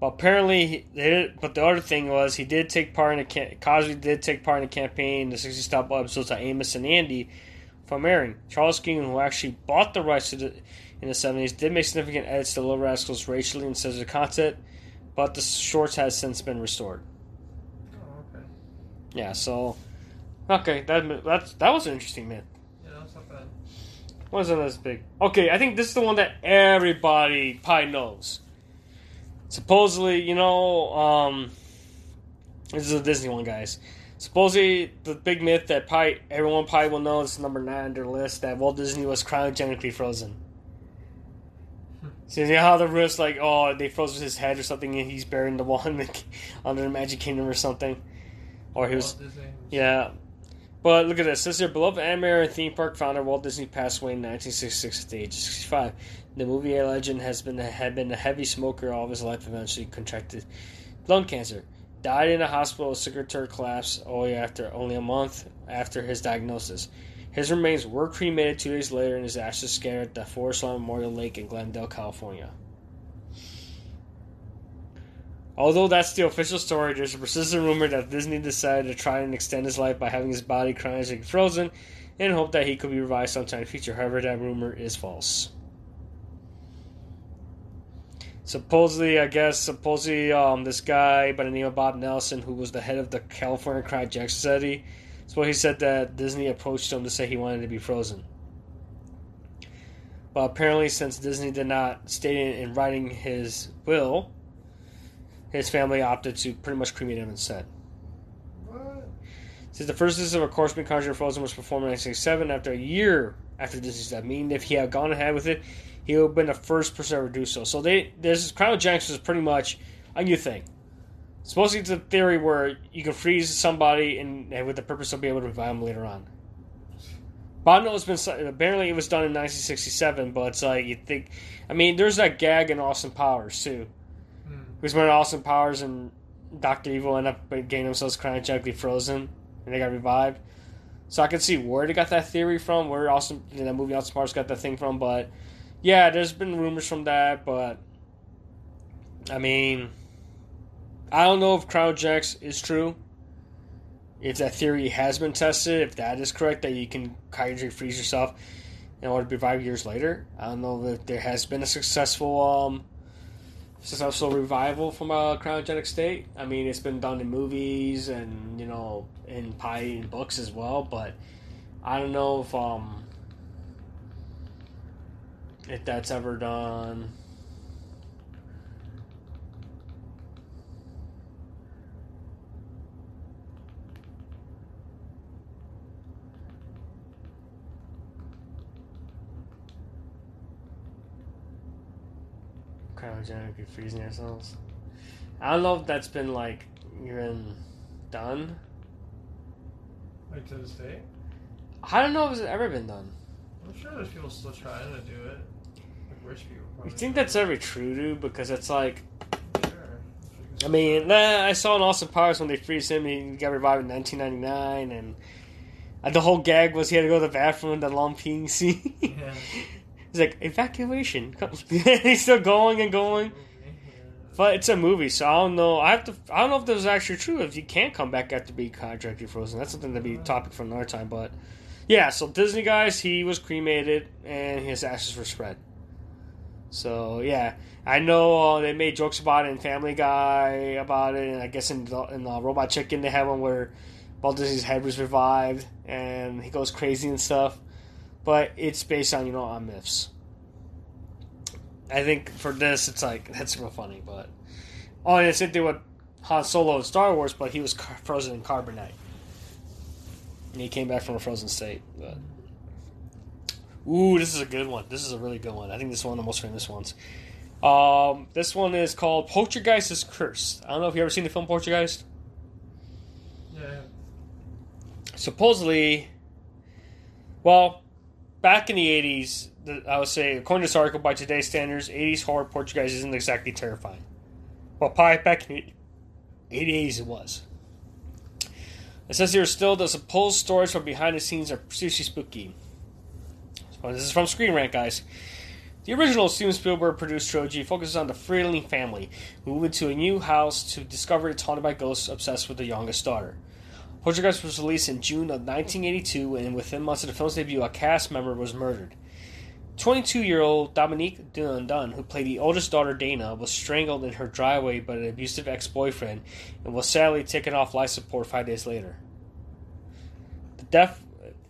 But apparently, did, but the other thing was he did take part in a Cosby did take part in a campaign. The sixty stop episodes of Amos and Andy from airing. Charles King, who actually bought the rights to the in the seventies, did make significant edits to Little Rascals racially and sensitive content, but the shorts has since been restored. Oh, okay. Yeah, so okay, that that's that was an interesting myth. Yeah, that's not bad. Wasn't as big. Okay, I think this is the one that everybody probably knows. Supposedly, you know, um, this is a Disney one, guys. Supposedly, the big myth that probably everyone probably will know is number nine on their list that Walt Disney was cryogenically frozen. So you know how the risk like oh they froze his head or something and he's buried in the wall in the, under the Magic Kingdom or something, or he was Walt Disney. yeah. But look at this. This is your beloved animator and theme park founder Walt Disney passed away in 1966 at the age of 65. The movie legend has been had been a heavy smoker all of his life. Eventually contracted lung cancer. Died in a hospital circulatory collapse only after only a month after his diagnosis. His remains were cremated two days later, and his ashes scattered at the Forest Lawn Memorial Lake in Glendale, California. Although that's the official story, there's a persistent rumor that Disney decided to try and extend his life by having his body cryogenically frozen in hope that he could be revived sometime in the future. However, that rumor is false. Supposedly, I guess, supposedly, um, this guy by the name of Bob Nelson, who was the head of the California Cryogenic Society, so he said that Disney approached him to say he wanted to be frozen. But apparently, since Disney did not state it in writing his will, his family opted to pretty much cremate him instead. What? Since the first instance of a corpse being conjured frozen was performed in 1967, after a year after Disney's death, meaning if he had gone ahead with it, he would have been the first person to ever do so. So they this cryogenics was pretty much a new thing. Supposedly it's a theory where you can freeze somebody and, and with the purpose of being able to revive them later on. But I know it's been apparently it was done in 1967, but it's like you think. I mean, there's that gag in Austin Powers too. Because when Austin Powers and Doctor Evil end up getting themselves cryogenically frozen and they got revived. So I can see where they got that theory from, where Austin in that movie Austin Powers got that thing from, but yeah, there's been rumors from that, but I mean, I don't know if cryogenics is true. If that theory has been tested, if that is correct, that you can cryogenically freeze yourself in order to be five years later. I don't know that there has been a successful um, successful revival from a cryogenic state. I mean, it's been done in movies and you know in pie in books as well, but I don't know if um if that's ever done. Cryogenically freezing ourselves. I don't know if that's been like even done. Like to this day? I don't know if it's ever been done. I'm sure there's people still trying to do it. Like rich people. You think that's ever true, dude? Because it's like. Sure. I mean, nah, I saw in Austin Powers when they freeze him, he got revived in 1999, and uh, the whole gag was he had to go to the bathroom in the long peeing scene. Yeah. He's like, evacuation. He's still going and going. But it's a movie, so I don't know. I have to. I don't know if this is actually true. If you can't come back after being contracted frozen, that's something to be a topic for another time. But yeah, so Disney guys, he was cremated and his ashes were spread. So yeah, I know uh, they made jokes about it in Family Guy about it, and I guess in the, in the Robot Chicken they have one where Walt Disney's head was revived and he goes crazy and stuff. But it's based on you know on myths. I think for this it's like that's real funny, but oh, and it's same thing with Han Solo in Star Wars, but he was car- frozen in carbonite, and he came back from a frozen state. But ooh, this is a good one. This is a really good one. I think this is one of the most famous ones. Um, this one is called Poltergeist is Cursed. I don't know if you ever seen the film Poltergeist. Yeah. supposedly, well, back in the 80s, the, I would say, according to this article, by today's standards, 80s horror Poltergeist isn't exactly terrifying. Probably back in the 80s it was. It says here still the supposed stories from behind the scenes are seriously spooky. So this is from Screen Rant, guys. The original Steven Spielberg produced trilogy focuses on the Freeling family who move into a new house to discover it's haunted by ghosts obsessed with the youngest daughter. Poltergeist was released in June of 1982, and within months of the film's debut, a cast member was murdered. 22 year old Dominique Dunn, who played the oldest daughter Dana, was strangled in her driveway by an abusive ex boyfriend and was sadly taken off life support five days later. The death.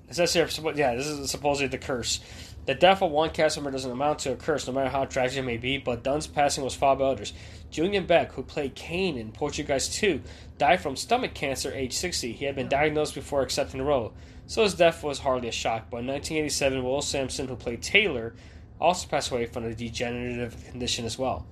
It says here, yeah, this is supposedly the curse. The death of one cast member doesn't amount to a curse, no matter how tragic it may be, but Dunn's passing was followed by others. Julian Beck, who played Kane in Poltergeist 2, died from stomach cancer age 60. He had been diagnosed before accepting the role, so his death was hardly a shock. But in 1987, Will Sampson, who played Taylor, also passed away from a degenerative condition as well.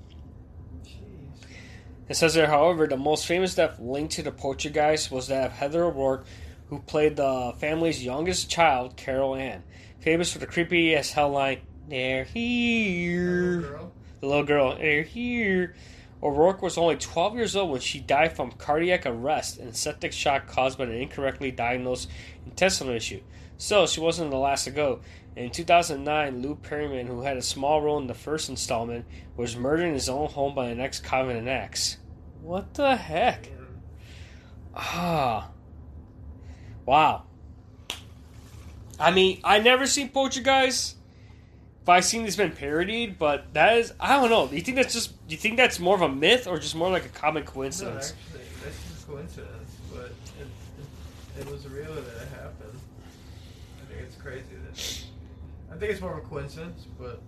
It says there, however, the most famous death linked to the Poltergeist was that of Heather O'Rourke, who played the family's youngest child, Carol Ann. Famous for the creepy as hell line, They're here. The little girl, they're here. O'Rourke was only 12 years old when she died from cardiac arrest and septic shock caused by an incorrectly diagnosed intestinal issue. So, she wasn't the last to go. In 2009, Lou Perryman, who had a small role in the first installment, was murdered in his own home by an ex Covenant ex. What the heck? Ah. Wow. I mean, I never seen Poltergeist. But I seen it's been parodied, but that is I don't know. Do you think that's just do you think that's more of a myth or just more like a common no, coincidence? actually, that's just coincidence, but it, it, it was real that it happened. I think it's crazy that. I think it's more of a coincidence, but.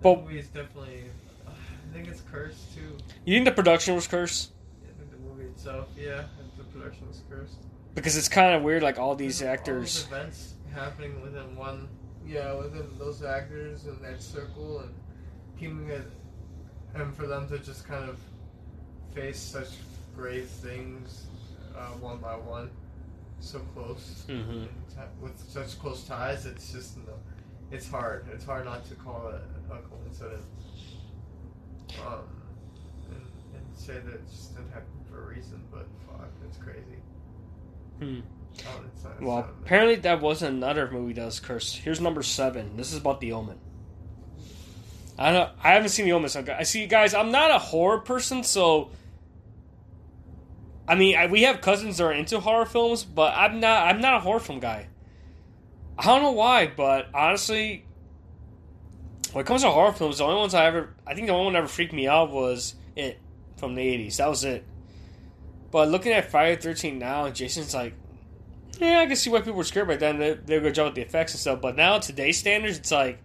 The But- movie is definitely. I think it's cursed too. You think the production was cursed? I think the movie itself, yeah, the production was cursed. Because it's kind of weird, like all these All actors. those events happening within one, yeah, within those actors in that circle, and keeping it, and for them to just kind of face such grave things, uh, one by one, so close, hmm and ti- with such close ties, it's just no, it's hard. It's hard not to call it a coincidence. Um, and, and say that it just didn't happen for a reason, but fuck, it's crazy. Hmm. Oh, it's not, it's Well, not- apparently that wasn't another movie that was cursed. Here's number seven. This is about the Omen. I don't. I haven't seen the Omen. So I see, guys. I'm not a horror person, so. I mean, I, we have cousins that are into horror films, but I'm not. I'm not a horror film guy. I don't know why, but honestly, when it comes to horror films, the only ones I ever, I think the only one that ever freaked me out was it from the '80s. That was it. But looking at Friday the 13th now, Jason's like, yeah, I can see why people were scared back then. They, they were good job with the effects and stuff. But now, today's standards, it's like,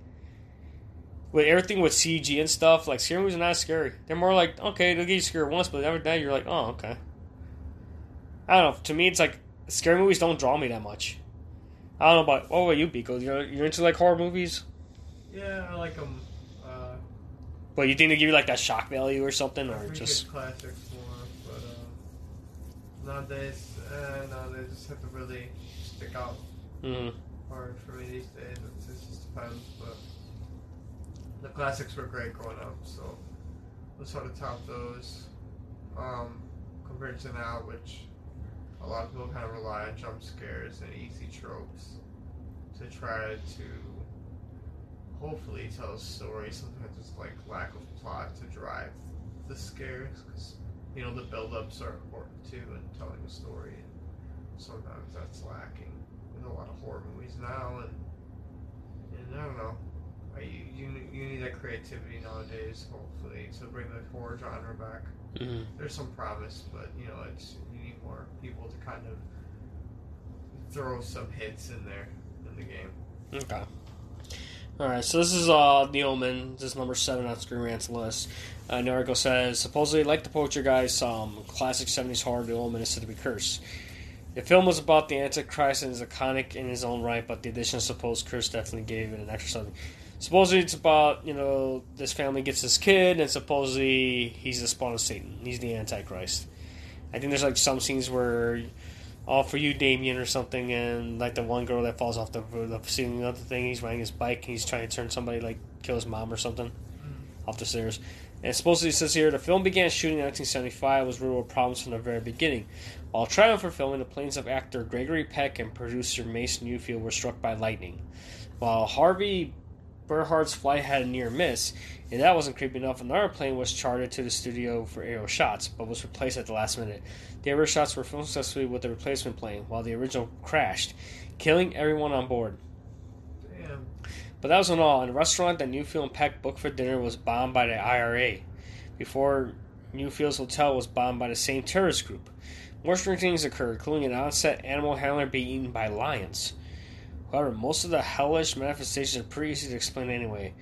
with everything with CG and stuff, like, scary movies are not scary. They're more like, okay, they'll get you scared once, but every day you're like, oh, okay. I don't know. To me, it's like, scary movies don't draw me that much. I don't know about, what about you, Biko? You're, you're into, like, horror movies? Yeah, I like them. Uh, But you think they give you, like, that shock value or something? Or just, classics more, but uh, nowadays, uh, no, they just have to really stick out mm, hard for me these days. It's, it just depends, but the classics were great growing up, so let's sort to top those um, compared to now, which a lot of people kind of rely on jump scares and easy tropes to try to hopefully tell a story. Sometimes it's like lack of plot to drive the scares because you know the build-ups are important too in telling a story. Sometimes that's lacking in a lot of horror movies now, and and I don't know. I, you, you you need that creativity nowadays, hopefully, to bring the horror genre back. mm, There's some promise, but you know, it's you need more people to kind of throw some hits in there in the game. Okay. All right, so this is uh, The Omen. This is number seven on Screen Rant's list. Uh, says, supposedly, like the Poltergeist, um, classic 70s horror, The Omen is said to be cursed. The film was about the Antichrist and is iconic in his own right, but the addition of supposed curse definitely gave it an extra something. Supposedly, it's about, you know, this family gets this kid, and supposedly he's the spawn of Satan. He's the Antichrist. I think there's like some scenes where all for you, Damien, or something, and like the one girl that falls off the, the ceiling, the other thing, he's riding his bike, and he's trying to turn somebody, like, kill his mom or something, mm-hmm. off the stairs. And supposedly it says here, the film began shooting in 1975, was riddled with problems from the very beginning. While traveling for filming, the planes of actor Gregory Peck and producer Mace Neufeld were struck by lightning. While Harvey Bernhard's flight had a near miss, and that wasn't creepy enough, another plane was chartered to the studio for aerial shots, but was replaced at the last minute. The aerial shots were filmed successfully with the replacement plane, while the original crashed, killing everyone on board. Damn. But that wasn't all. And the restaurant that Neufeld and Peck booked for dinner was bombed by the IRA, before Neufeld's hotel was bombed by the same terrorist group. Strange things occurred, including an on-set animal handler being eaten by lions. However, most of the hellish manifestations are pretty easy to explain anyway.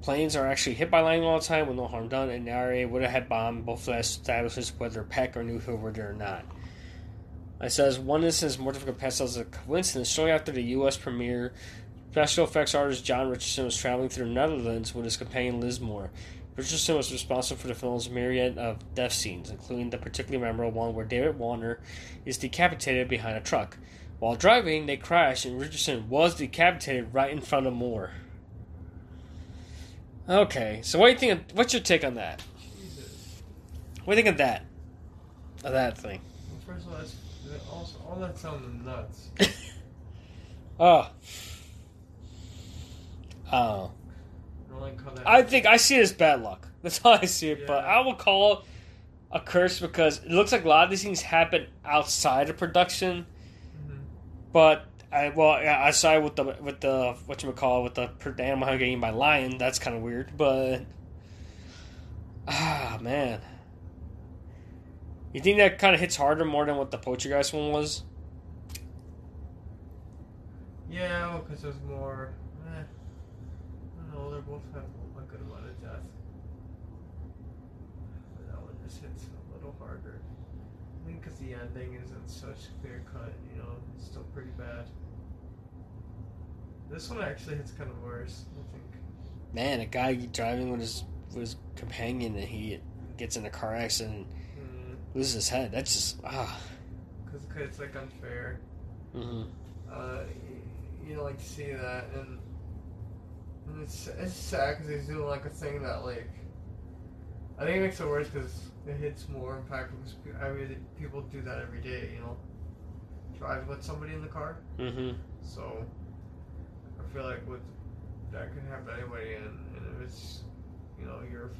Planes are actually hit by lightning all the time with no harm done, and the IRA would have had bombed both establishes whether Peck or Neufeld were there or not. It says one instance more difficult to pass as a coincidence. Shortly after the U.S. premiere, special effects artist John Richardson was traveling through the Netherlands with his companion Liz Moore. Richardson was responsible for the film's myriad of death scenes, including the particularly memorable one where David Warner is decapitated behind a truck. While driving, they crash, and Richardson was decapitated right in front of Moore. Okay, so what do you think? Of, what's your take on that? Jesus. What do you think of that? Of that thing? Well, first of all, that's, that also, all that sounds nuts. Oh. Oh. I don't like how that. I think I see it as bad luck. That's how I see it. But I will call a curse because it looks like a lot of these things happen outside of production, Mhm. but I well yeah, I side with the with the what you would call with the animal getting eaten by lion. That's kind of weird, but ah man, you think that kind of hits harder more than what the Poltergeist one was? Yeah, because there's more. Eh, I know. They both have a good amount of death. But that one just hits a little harder. I think because the ending isn't such clear cut, you know, it's still pretty bad. This one actually hits kind of worse, I think. Man, a guy driving with his with his companion and he gets in a car accident, and loses his head. That's just ah. Because it's like unfair. hmm Uh, you, you like to see that, and, and it's it's sad because he's doing like a thing that like I think it makes it worse because it hits more impactful. Because I mean, people do that every day, you know, drive with somebody in the car. hmm So I feel like with that can happen to anybody, and, and if it's you know you're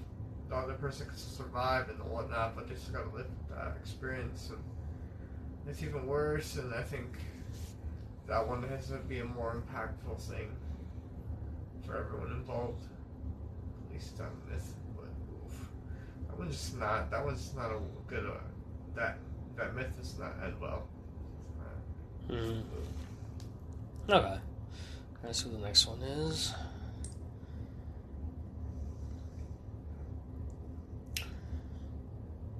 the other person can still survive and whatnot, but they still gotta live that experience, and it's even worse. And I think that one has to be a more impactful thing for everyone involved. At least on this, but oof. that one's just not. That one's not a good. Uh, that that myth is not as well. Not- hmm Okay. Let's see what the next one is.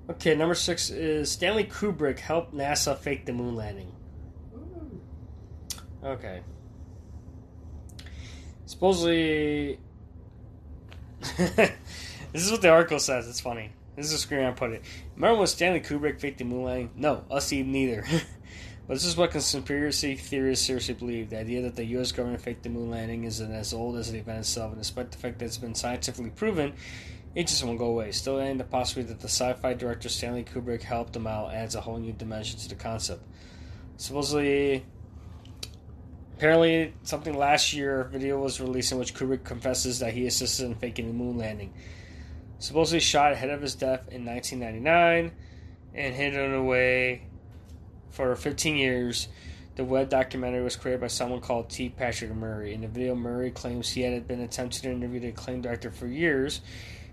Okay, number six is Stanley Kubrick helped NASA fake the moon landing. Okay. Supposedly, this is what the article says. It's funny. This is a screen I put it. Remember when Stanley Kubrick faked the moon landing? No, us neither. but this is what conspiracy theorists seriously believe: the idea that the U.S. government faked the moon landing is as old as the event itself, and despite the fact that it's been scientifically proven, it just won't go away. Still, adding the possibility that the sci-fi director Stanley Kubrick helped them out adds a whole new dimension to the concept. Supposedly, Apparently, something last year, a video was released in which Kubrick confesses that he assisted in faking the moon landing. Supposedly shot ahead of his death in 1999 and hidden away for 15 years. The web documentary was created by someone called T. Patrick Murray. In the video, Murray claims he had been attempting to interview the acclaimed director for years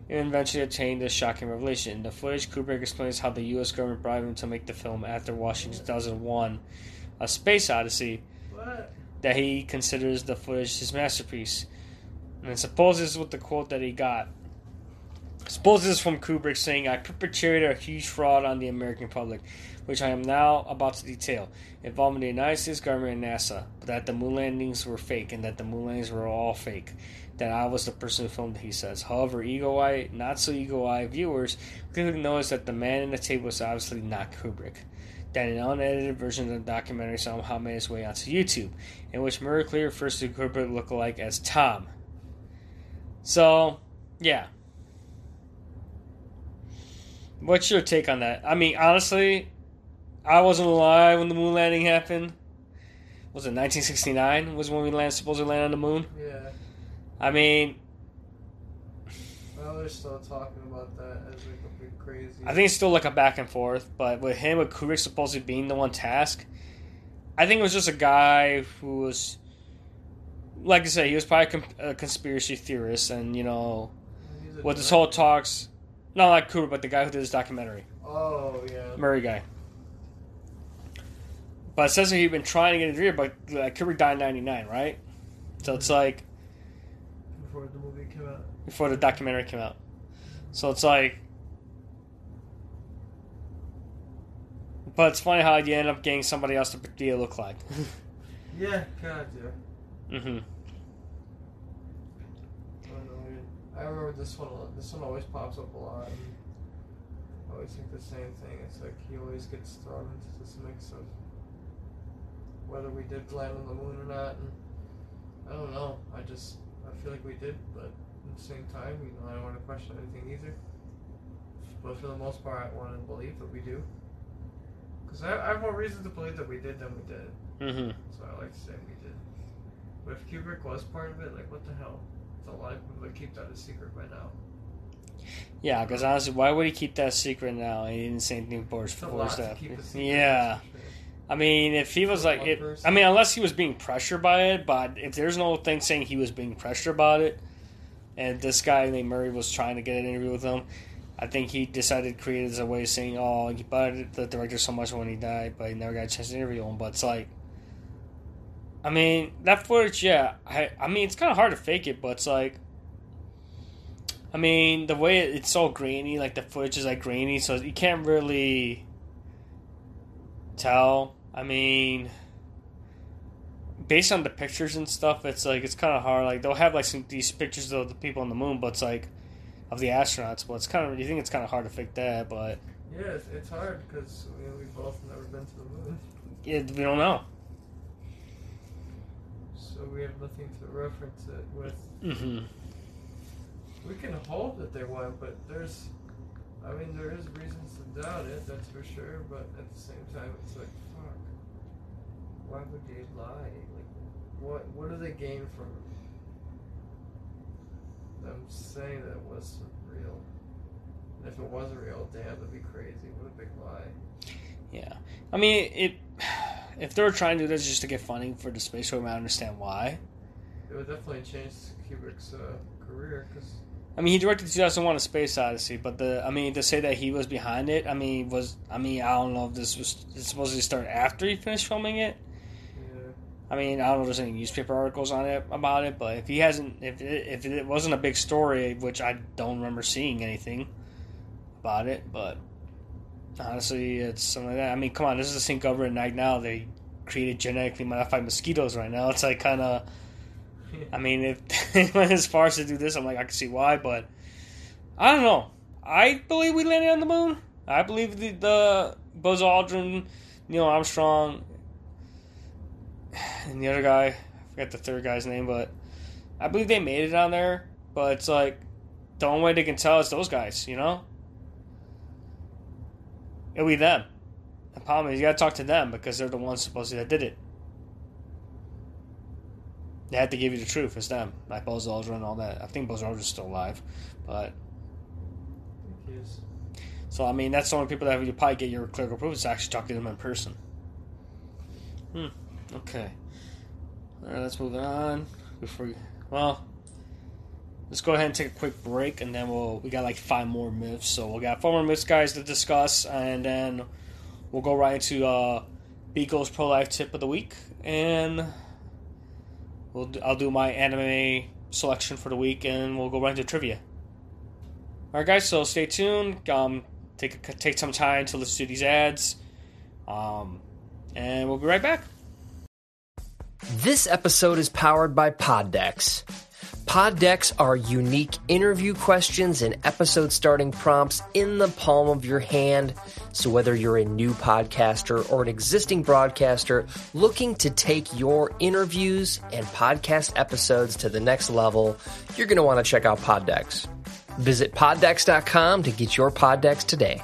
and eventually obtained this shocking revelation. In the footage, Kubrick explains how the U.S. government bribed him to make the film after watching 2001 A Space Odyssey What? That he considers the footage his masterpiece. And suppose this is what the quote that he got. Suppose this is from Kubrick saying, I perpetrated a huge fraud on the American public, which I am now about to detail, involving the United States government and NASA, but that the moon landings were fake and that the moon landings were all fake. That I was the person who filmed he says. However, eagle eye, not so eagle eye viewers clearly noticed that the man in the tape was obviously not Kubrick that an unedited version of the documentary somehow made its way onto YouTube, in which Murray refers to Kubrick lookalike as Tom. So, yeah. What's your take on that? I mean, honestly, I wasn't alive when the moon landing happened. Was it 1969? Was when we landed, supposed to land on the moon? Yeah. I mean, Well, they're still talking about that as big crazy. I think it's still like a back and forth, but with him, with Kubrick supposedly being the one task, I think it was just a guy who was, like I said, he was probably a, conspiracy theorist, and you know, with this whole talks, not like Kubrick, but the guy who did this documentary, Oh yeah. Murray guy. But it says that he'd been trying to get a degree, but uh, Kubrick died in '99, right? So it's like Before the movie came out. before the documentary came out. So it's like. But it's funny how you end up getting somebody else to be a look like. Yeah. God yeah. hmm I don't know. dude. I remember this one. This one always pops up a lot. And I always think the same thing. It's like he always gets thrown into this mix of whether we did land on the moon or not. And I don't know. I just I feel like we did, but at the same time, you know, I don't want to question anything either. But for the most part, I want to believe that we do. Because I, I have more reason to believe that we did than we did. hmm So I like to say we did. But if Kubrick was part of it, like what the hell? It's a lot of people that keep that a secret by now. Yeah, because honestly, why would he keep that secret now? He didn't say anything before his before lot his to death. keep a secret. Yeah. I mean, if he was like, it. I mean, unless he was being pressured by it, but if there's no thing saying he was being pressured about it, and this guy named Murray was trying to get an interview with him, I think he decided to create it as a way of saying, oh, he bothered the director so much when he died, but he never got a chance to interview him. But it's like, I mean, that footage, yeah, I, I mean, it's kind of hard to fake it, but it's like, I mean, the way it, it's so grainy, like the footage is like grainy, so you can't really tell. I mean, based on the pictures and stuff, it's like it's kind of hard. Like they'll have like some these pictures of the people on the moon, but it's like of the astronauts. But it's kind of you think it's kind of hard to fake that, but Yeah, it's, it's hard because you know, we've both never been to the moon, it, we don't know. so we have nothing to reference it with. hmm We can hope that they won, but there's, I mean, there is reasons to doubt it. That's for sure. But at the same time, it's like, fuck. Why would they lie? Like, what what do they gain from them saying that it wasn't real? And if it wasn't real, damn, that'd be crazy. What a big lie. Yeah, I mean it. If they were trying to do this just to get funding for the space program, I understand why. It would definitely change Kubrick's uh, career because I mean, he directed 2001: A Space Odyssey, but the I mean to say that he was behind it, I mean was I mean I don't know if this was supposed to start after he finished filming it. I mean I don't know if there's any newspaper articles on it about it, but if he hasn't, if it, if it wasn't a big story, which I don't remember seeing anything about it, but honestly, it's something like that. I mean, come on, this is the same government right now. They created genetically modified mosquitoes right now. It's like kind of. I mean, if as far as to do this, I'm like, I can see why, but I don't know. I believe we landed on the moon. I believe the, the Buzz Aldrin, Neil Armstrong, and the other guy, I forget the third guy's name, but I believe they made it on there. But it's like the only way they can tell is those guys, you know? It'll be them. The problem is you gotta talk to them because they're the ones supposedly that did it. They had to give you the truth. It's them, like Buzz Aldrin and all that. I think Buzz Aldrin's still alive, but is. so I mean that's the only people that you probably get your clerical proof is to actually talk to them in person. Hmm. Okay. All right, let's move on. Before we, well, let's go ahead and take a quick break, and then we'll we got like five more myths. So we got four more myths, guys, to discuss, and then we'll go right into uh, Biko's pro life tip of the week, and we'll I'll do my anime selection for the week, and we'll go right into trivia. All right, guys. So stay tuned. Um, take take some time to listen to these ads, um, and we'll be right back. This episode is powered by PodDecks. PodDecks are unique interview questions and episode starting prompts in the palm of your hand. So, whether you're a new podcaster or an existing broadcaster looking to take your interviews and podcast episodes to the next level, you're going to want to check out PodDecks. Visit poddecks.com to get your PodDecks today.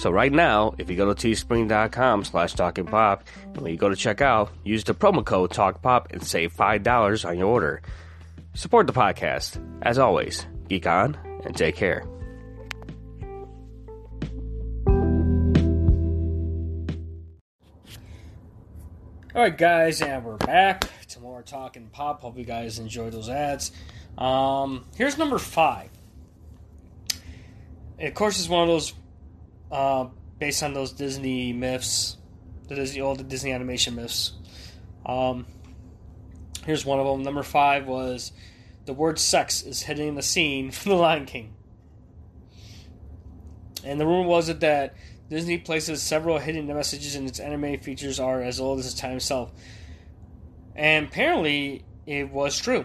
So right now, if you go to teespring.com slash talkingpop, and when you go to checkout, use the promo code TalkPop and save $5 on your order. Support the podcast. As always, geek on and take care. All right, guys, and we're back to more talking pop. Hope you guys enjoyed those ads. Um, here's number five. Of course, it's one of those uh, based on those Disney myths, the Disney, all the Disney animation myths. Um, here's one of them. Number five was the word "sex" is hidden in the scene from The Lion King. And the rumor was it that Disney places several hidden messages in its animated features are as old as its time itself. And apparently, it was true.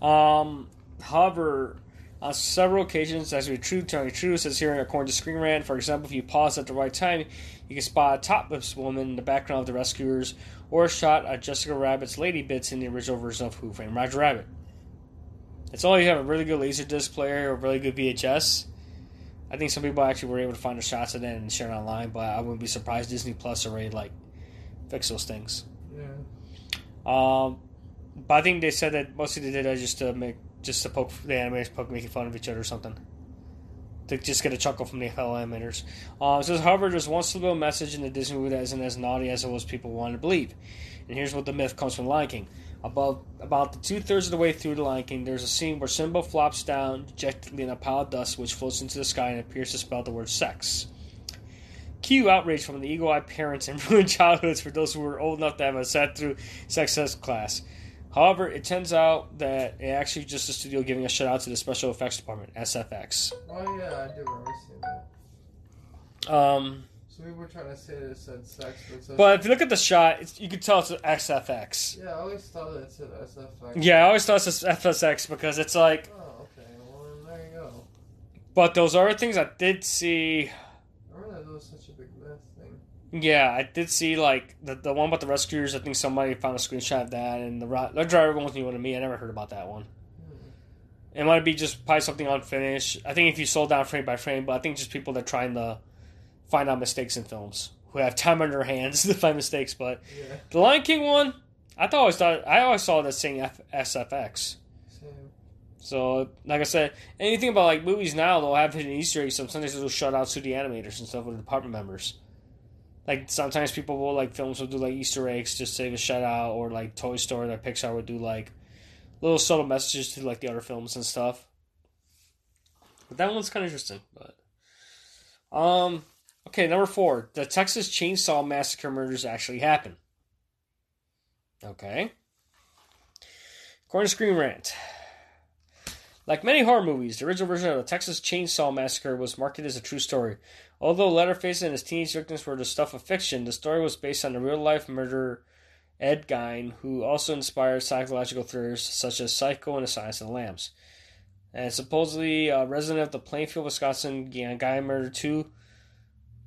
Um, however, on several occasions, as we true telling true, says here according to Screen Rant, for example, if you pause at the right time, you can spot a topless woman in the background of the rescuers, or a shot at Jessica Rabbit's lady bits in the original version of Who Framed Roger Rabbit. It's all you have a really good laser disc player or really good VHS. I think some people actually were able to find the shots of that and share it online, but I wouldn't be surprised Disney Plus already like fix those things. Yeah. Um, but I think they said that mostly they did that just to make just to poke the animators poke making fun of each other or something. To just get a chuckle from the fellow animators. Uh, it says, however, there's one little message in the Disney movie that isn't as naughty as it was people wanted to believe. And here's what the myth comes from Lion King. About about the two thirds of the way through the Lion King, there's a scene where Simba flops down dejectedly in a pile of dust, which floats into the sky and appears to spell the word sex. Cue outrage from the eagle-eyed parents and ruined childhoods for those who were old enough to have a sat through sex class. However, it turns out that it actually just the studio giving a shout out to the special effects department, SFX. Oh yeah, I do remember seeing that. Um, So we were trying to say that it said sex, but but if you look at the shot, it's, you can tell it's SFX. Yeah, I always thought that it said SFX. Yeah, I always thought it it's FSX because it's like, Oh, okay. Well, there you go. but those other things I did see. I remember that was such a big myth thing. Yeah, I did see like the the one about the rescuers. I think somebody found a screenshot of that, and the driver one was new one to me. I never heard about that one. It might be just probably something unfinished. I think if you slow down frame by frame, but I think just people that are trying to find out mistakes in films who have time on their hands to find mistakes. But Yeah, the Lion King one, I thought I always thought I always saw that saying F- SFX. same. So, like I said, anything about like movies now, they'll have hidden Easter eggs. Sometimes they'll shout out to the animators and stuff with the department members. Like sometimes people will like films will do like Easter eggs just to give a shout out, or like Toy Story, like Pixar would do like little subtle messages to like the other films and stuff. But that one's kind of interesting. But um, okay, number four, the Texas Chainsaw Massacre murders actually happened. Okay. According to Screen Rant. Like many horror movies, the original version of the Texas Chainsaw Massacre was marketed as a true story. Although Leatherface and his teenage victims were the stuff of fiction, the story was based on the real life murderer Ed Gein, who also inspired psychological thrillers such as Psycho and The Silence of the Lambs. And supposedly, a resident of the Plainfield, Wisconsin, Gein murdered two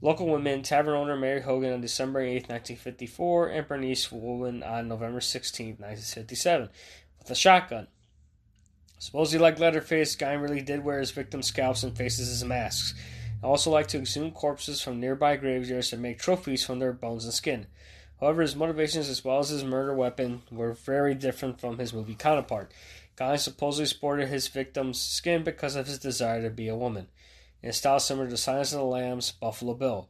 local women, tavern owner Mary Hogan on December 8, 1954, and Bernice Worden on November 16, 1957, with a shotgun. Supposedly, like Leatherface, Guy really did wear his victims' scalps and faces as masks. He also liked to exhume corpses from nearby graveyards and make trophies from their bones and skin. However, his motivations as well as his murder weapon were very different from his movie counterpart. Guy supposedly sported his victim's skin because of his desire to be a woman, in a style similar to Silence of the Lambs' Buffalo Bill.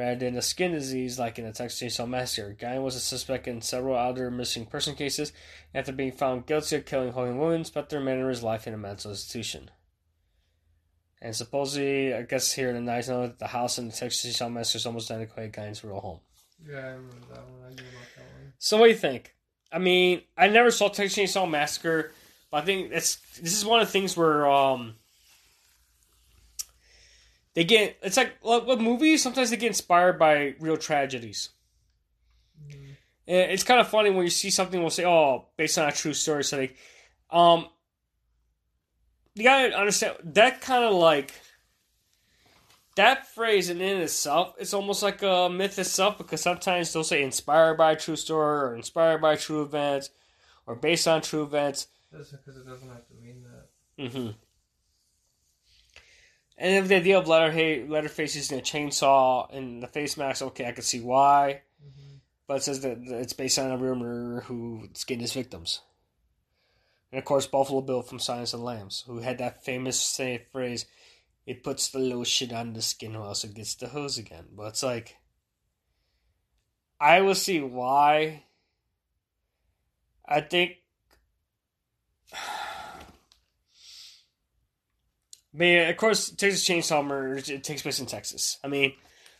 Rather than a skin disease like in the Texas Chainsaw Massacre, Guy was a suspect in several other missing person cases after being found guilty of killing Hogan women, spent the remainder of his life in a mental institution. And supposedly, I guess here in the night, know that the house in the Texas Chainsaw Massacre is almost identical to Guy's real home. Yeah, I remember that one. I knew about that one. So what do you think? I mean, I never saw Texas Chainsaw Massacre, but I think it's this is one of the things where um they get it's like like with movies sometimes they get inspired by real tragedies. Mhm. And it's kind of funny when you see something we'll say, "Oh, based on a true story." So like, um, you gotta understand that kind of like that phrase in and itself it's almost like a myth itself because sometimes they'll say inspired by a true story or inspired by true events or based on true events. That's because it doesn't have to mean that. Mm-hmm. And if the idea of Leatherface, Leatherface using a chainsaw and the face mask, okay, I can see why. Mm-hmm. But it says that it's based on a real murderer who skinned his victims. And of course, Buffalo Bill from Silence of the Lambs, who had that famous say, phrase, it puts the lotion on the skin who also gets the hose again. But it's like, I will see why. I think. But yeah, of course, Texas Chainsaw Murder it takes place in Texas. I mean,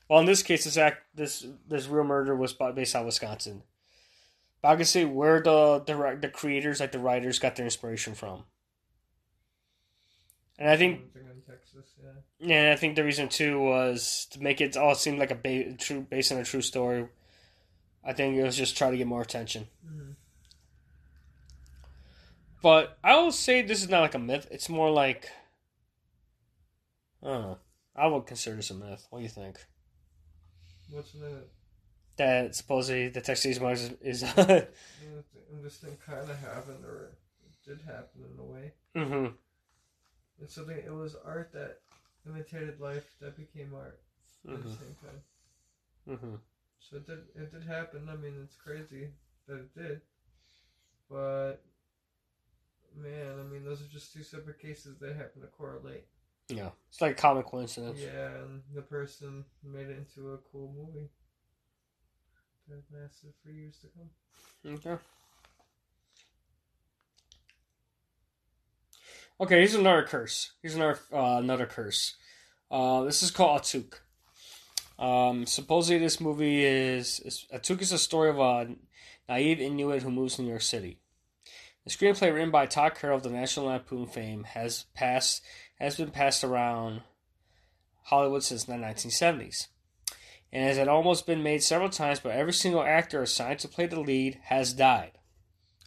well, in this case, this act this this real murder was based on Wisconsin. But I can say where the the the creators, like the writers, got their inspiration from. And I think Texas, yeah. Yeah, and I think the reason too was to make it all seem like a ba- true based on a true story. I think it was just try to get more attention. Mhm. But I will say this is not like a myth. It's more like I don't know. I would consider this a myth. What do you think? What's it? That supposedly the Texas Mugs is, is And this thing kind of happened, or did happen in a way. hmm It's something. It was art that imitated life that became art at the hmm same time. hmm So it did. It did happen. I mean, it's crazy that it did, but man, I mean, those are just two separate cases that happen to correlate. Yeah, it's like a common coincidence. Yeah, and the person made it into a cool movie that lasted for years to come. Okay. Okay, here's another curse. Here's another uh, another curse. Uh, this is called Atuk. Um, supposedly, this movie is, is Atuk is a story of a naive Inuit who moves to New York City. The screenplay, written by Tod Carroll of the National Lampoon fame, has passed has been passed around Hollywood since the 1970s, and has had almost been made several times. But every single actor assigned to play the lead has died.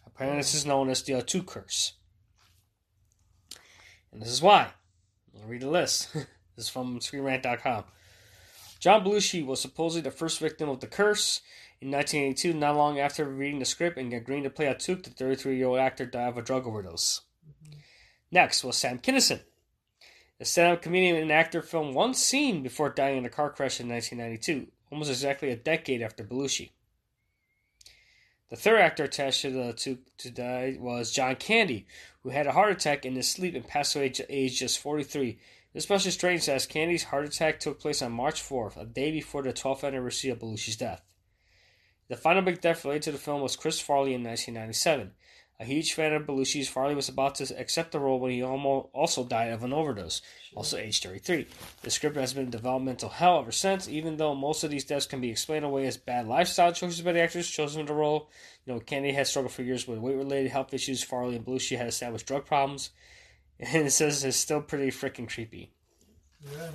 Apparently, this is known as the Atuk curse, and this is why. I'll read the list. this is from ScreenRant.com. John Belushi was supposedly the first victim of the curse. In 1982, not long after reading the script and agreeing to play Atuk, the 33 year old actor died of a drug overdose. Mm-hmm. Next was Sam Kinison. The stand up comedian and actor filmed one scene before dying in a car crash in 1992, almost exactly a decade after Belushi. The third actor attached to the to, to die was John Candy, who had a heart attack in his sleep and passed away at age just 43. This especially strange as Candy's heart attack took place on March 4th, a day before the 12th anniversary of Belushi's death. The final big death related to the film was Chris Farley in 1997. A huge fan of Belushi's, Farley was about to accept the role when he almost also died of an overdose, also age 33. The script has been in developmental hell ever since, even though most of these deaths can be explained away as bad lifestyle choices by the actors chosen for the role. You know, Candy has struggled for years with weight-related health issues. Farley and Belushi had established drug problems, and it says it's still pretty freaking creepy. Yeah.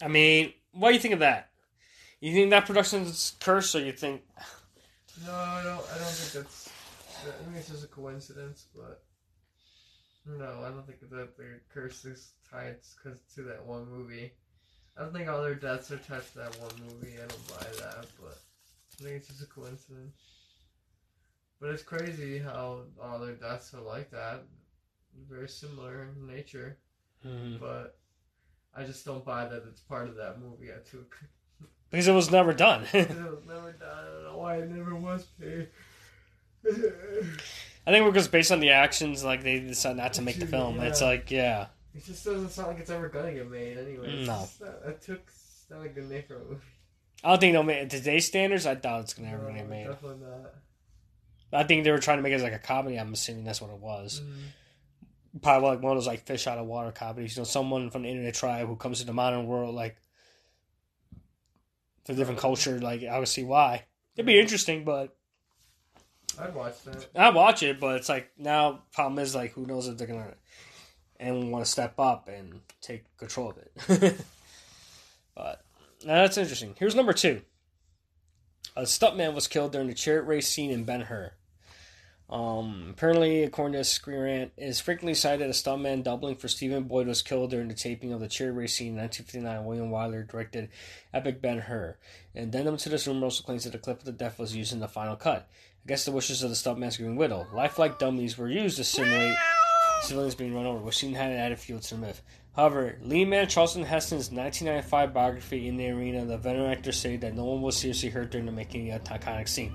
I mean, what do you think of that? You think that production's cursed, or you think? No, I don't. I don't think that's. I think it's just a coincidence, but no, I don't think that the curse is tied cause to that one movie. I don't think all their deaths are tied to that one movie. I don't buy that, but I think it's just a coincidence. But it's crazy how all their deaths are like that, very similar in nature. Mm-hmm. But I just don't buy that it's part of that movie Atuk. Because it was never done. it was never done. I don't know why it never was paid. I think because based on the actions, like they decided not to make the film. It's like, yeah, It just doesn't sound like it's ever gonna get made anyway. No. not- Atuk not a good name for a movie. I don't think they'll make it today's standards. I doubt it's gonna ever No, get made. Definitely not. I think they were trying to make it as like a comedy. I'm assuming that's what it was. Mhm. Probably like one of those like fish out of water comedies. You know, someone from the Inuit tribe who comes to the modern world, like the different culture. Like I would see why. It'd be interesting, but I'd watch that. I watch it, but it's like now problem is like who knows if they're gonna and want to step up and take control of it. but now that's interesting. Here's number two. A stuntman was killed during the chariot race scene in Ben Hur. Um, apparently, according to Screen is frequently cited a stuntman doubling for Stephen Boyd was killed during the taping of the chariot race scene in 1959. William Wyler directed Epic Ben Hur. An addendum to this rumor also claims that a clip of the death was used in the final cut. Against the wishes of the stuntman's grieving widow, lifelike dummies were used to simulate civilians being run over, which seemed to have added fuel to the myth. However, Lee Man Charlton Heston's 1995 biography in the arena, the veteran actor said that no one was seriously hurt during the making of the iconic scene.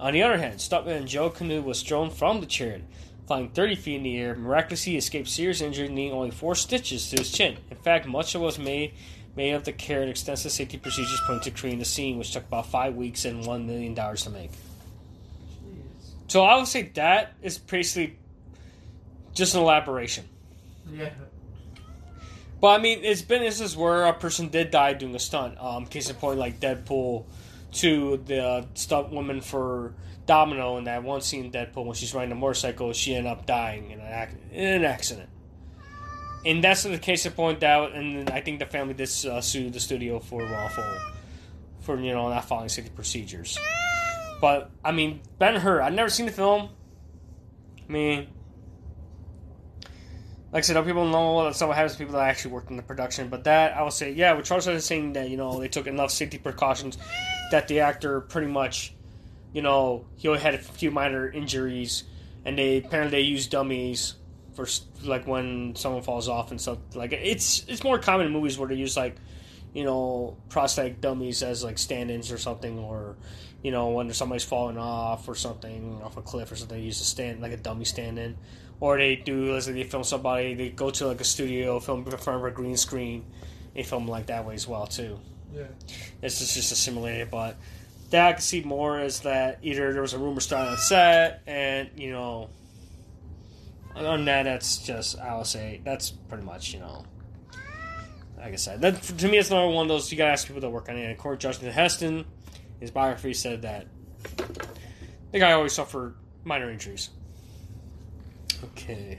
On the other hand, stuntman Joe Canutt was thrown from the chariot, flying 30 feet in the air. Miraculously, escaped serious injury, needing only four stitches to his chin. In fact, much of what was made made of the care and extensive safety procedures put into creating the scene, which took about five weeks and one million dollars to make. So I would say that is basically just an elaboration. Yeah. But I mean, it's been instances where a person did die doing a stunt. Um, case in point, like Deadpool, to the stunt woman for Domino in that one scene in Deadpool when she's riding a motorcycle, she ended up dying in an, ac- in an accident. and that's the case to point out. And I think the family did uh, sue the studio for wrongful, for you know not following safety procedures. But I mean, Ben Hur. I've never seen the film. I mean, like I said, other people know that some happens to people that actually worked in the production. But that I will say, yeah, with Charles is saying that you know they took enough safety precautions that the actor pretty much, you know, he only had a few minor injuries, and they apparently they used dummies for like when someone falls off and stuff. Like it's it's more common in movies where they use like, you know, prosthetic dummies as like stand-ins or something, or you know when somebody's falling off or something off a cliff or something, they use a stand like a dummy stand-in. Or they do let's say they film somebody they go to like a studio film in front of a green screen they film like that way as well too. Yeah. this is just a simulator but that i can see more is that either there was a rumor starting on set and you know than that that's just i would say that's pretty much you know like i said that to me it's another one of those you gotta ask people that work on it. And to justin heston his biography said that the guy always suffered minor injuries Okay.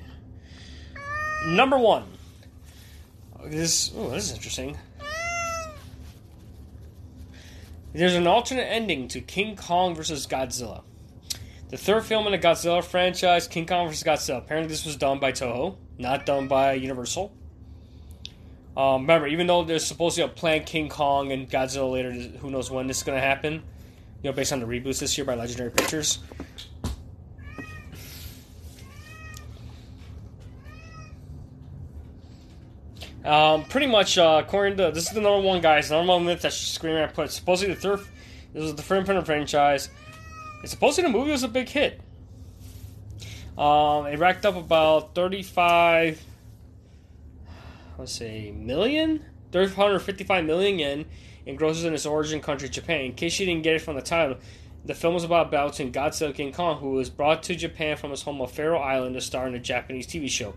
Number one. This oh, this is interesting. There's an alternate ending to King Kong vs. Godzilla. The third film in the Godzilla franchise, King Kong vs. Godzilla. Apparently, this was done by Toho, not done by Universal. Um, remember, even though there's supposed to be a planned King Kong and Godzilla later, who knows when this is going to happen? You know, based on the reboots this year by Legendary Pictures. Um, pretty much, uh, according to this is the number one guys, number one myth that Screen Rant put. Supposedly the third, this was the third Printer franchise. It's supposedly the movie was a big hit. Um, it racked up about thirty-five, let's say, million 355 million yen in grosses in its origin country, Japan. In case you didn't get it from the title, the film was about between Godzilla King Kong, who was brought to Japan from his home of Faro Island to star in a Japanese TV show.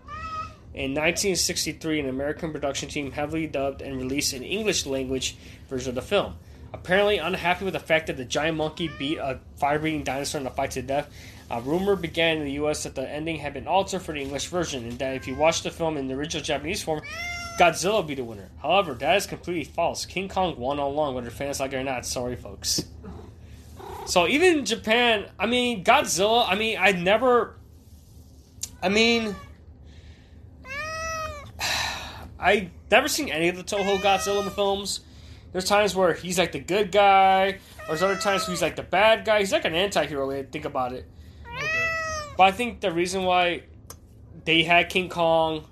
In 1963, an American production team heavily dubbed and released an English language version of the film. Apparently, unhappy with the fact that the giant monkey beat a fire breathing dinosaur in a fight to death, a rumor began in the US that the ending had been altered for the English version, and that if you watch the film in the original Japanese form, Godzilla would be the winner. However, that is completely false. King Kong won all along, whether fans like it or not. Sorry, folks. So, even in Japan, I mean, Godzilla, I mean, I never. I mean. I never seen any of the Toho Godzilla films. There's times where he's like the good guy, or there's other times where he's like the bad guy. He's like an anti-hero when you think about it. But I think the reason why they had King Kong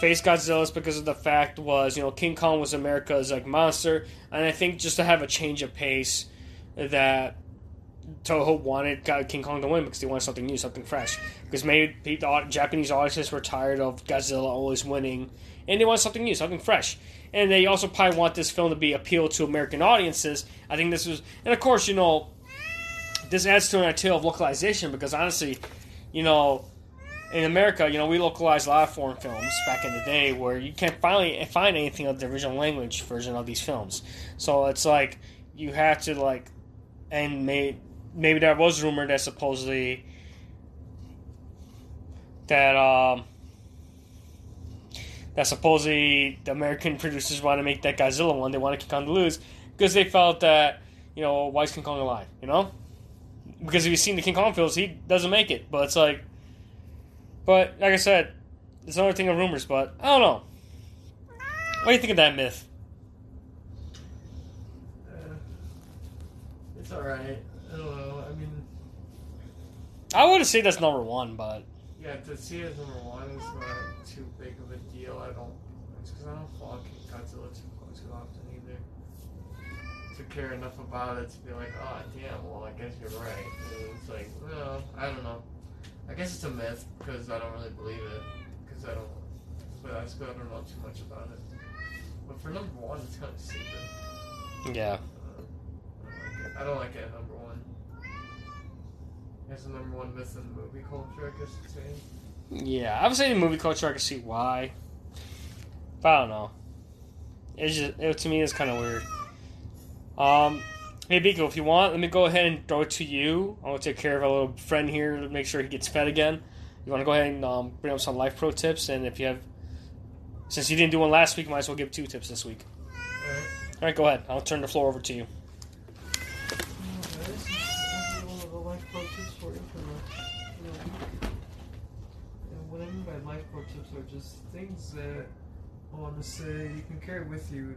face Godzilla is because of the fact was, you know, King Kong was America's like monster, and I think just to have a change of pace that Toho wanted King Kong to win because they wanted something new, something fresh. Because maybe the Japanese audiences were tired of Godzilla always winning, and they want something new, something fresh. And they also probably want this film to be appeal to American audiences. I think this was, and of course, you know, this adds to an idea of localization because honestly, you know, in America, you know, we localized a lot of foreign films back in the day where you can't finally find anything of the original language version of these films. So it's like you have to like, and may, maybe there was rumor that supposedly that um, that supposedly the American producers want to make that Godzilla one. They want to kick on the lose because they felt that you know why is King Kong alive? You know, because if you've seen the King Kong films, he doesn't make it. But it's like, but like I said, it's another thing of rumors. But I don't know. What do you think of that myth? Uh, it's alright. I don't know. I mean, I wouldn't say that's number one, but yeah, to see it as number one is not too big of a deal. I don't. Because I don't follow Godzilla too close too often either. To care enough about it to be like, oh damn, well I guess you're right. And it's like, well, I don't know. I guess it's a myth because I don't really believe it. Because I don't. But I still don't know too much about it. But for number one, it's kind of stupid. yeah. Uh, I don't like it at number one. It's the number one myth in movie culture, I guess you'd say. Yeah, I would say in movie culture, I can see why. But I don't know. It's just it, to me, it's kind of weird. Um, hey Biko, if you want, let me go ahead and throw it to you. I want to take care of a little friend here to make sure he gets fed again. You want to go ahead and um, bring up some life pro tips, and if you have Since you didn't do one last week, might as well give two tips this week. Alright. All right, go ahead. I'll turn the floor over to you. Alright, this is one of the life pro tips for you for the, for the week. And what I mean by life pro tips are just things that I want to say you can carry with you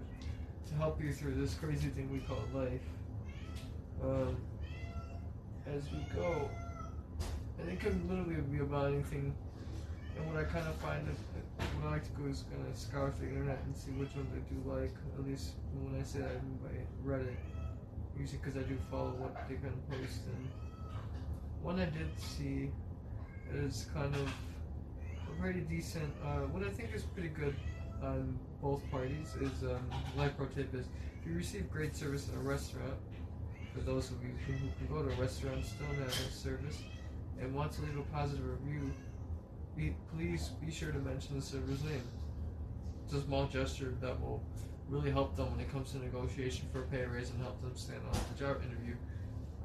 to help you through this crazy thing we call life. Um, as we go, and it can literally be about anything. And what I kind of find is, what I like to go is kind of scour the internet and see which ones I do like. At least when I say that, I mean by Reddit. Usually because I do follow what they kind of post. And one I did see is kind of a pretty decent. Uh, what I think is pretty good on both parties is um, life pro tip is if you receive great service in a restaurant. For those of you who can go to a restaurant still have a service and want to leave a positive review, be, please be sure to mention the server's name. It's a small gesture that will really help them when it comes to negotiation for a pay raise and help them stand on the job interview.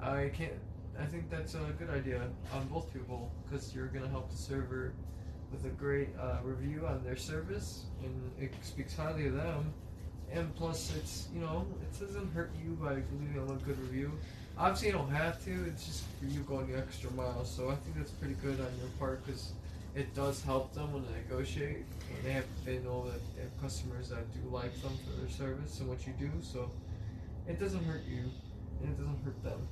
I can't. I think that's a good idea on both people because you're gonna help the server with a great uh, review on their service and it speaks highly of them. And plus, it's you know it doesn't hurt you by leaving a good review. Obviously, you don't have to. It's just for you going the extra mile. So I think that's pretty good on your part because it does help them when they negotiate. And they have they know that they have customers that do like them for their service and what you do. So it doesn't hurt you and it doesn't hurt them.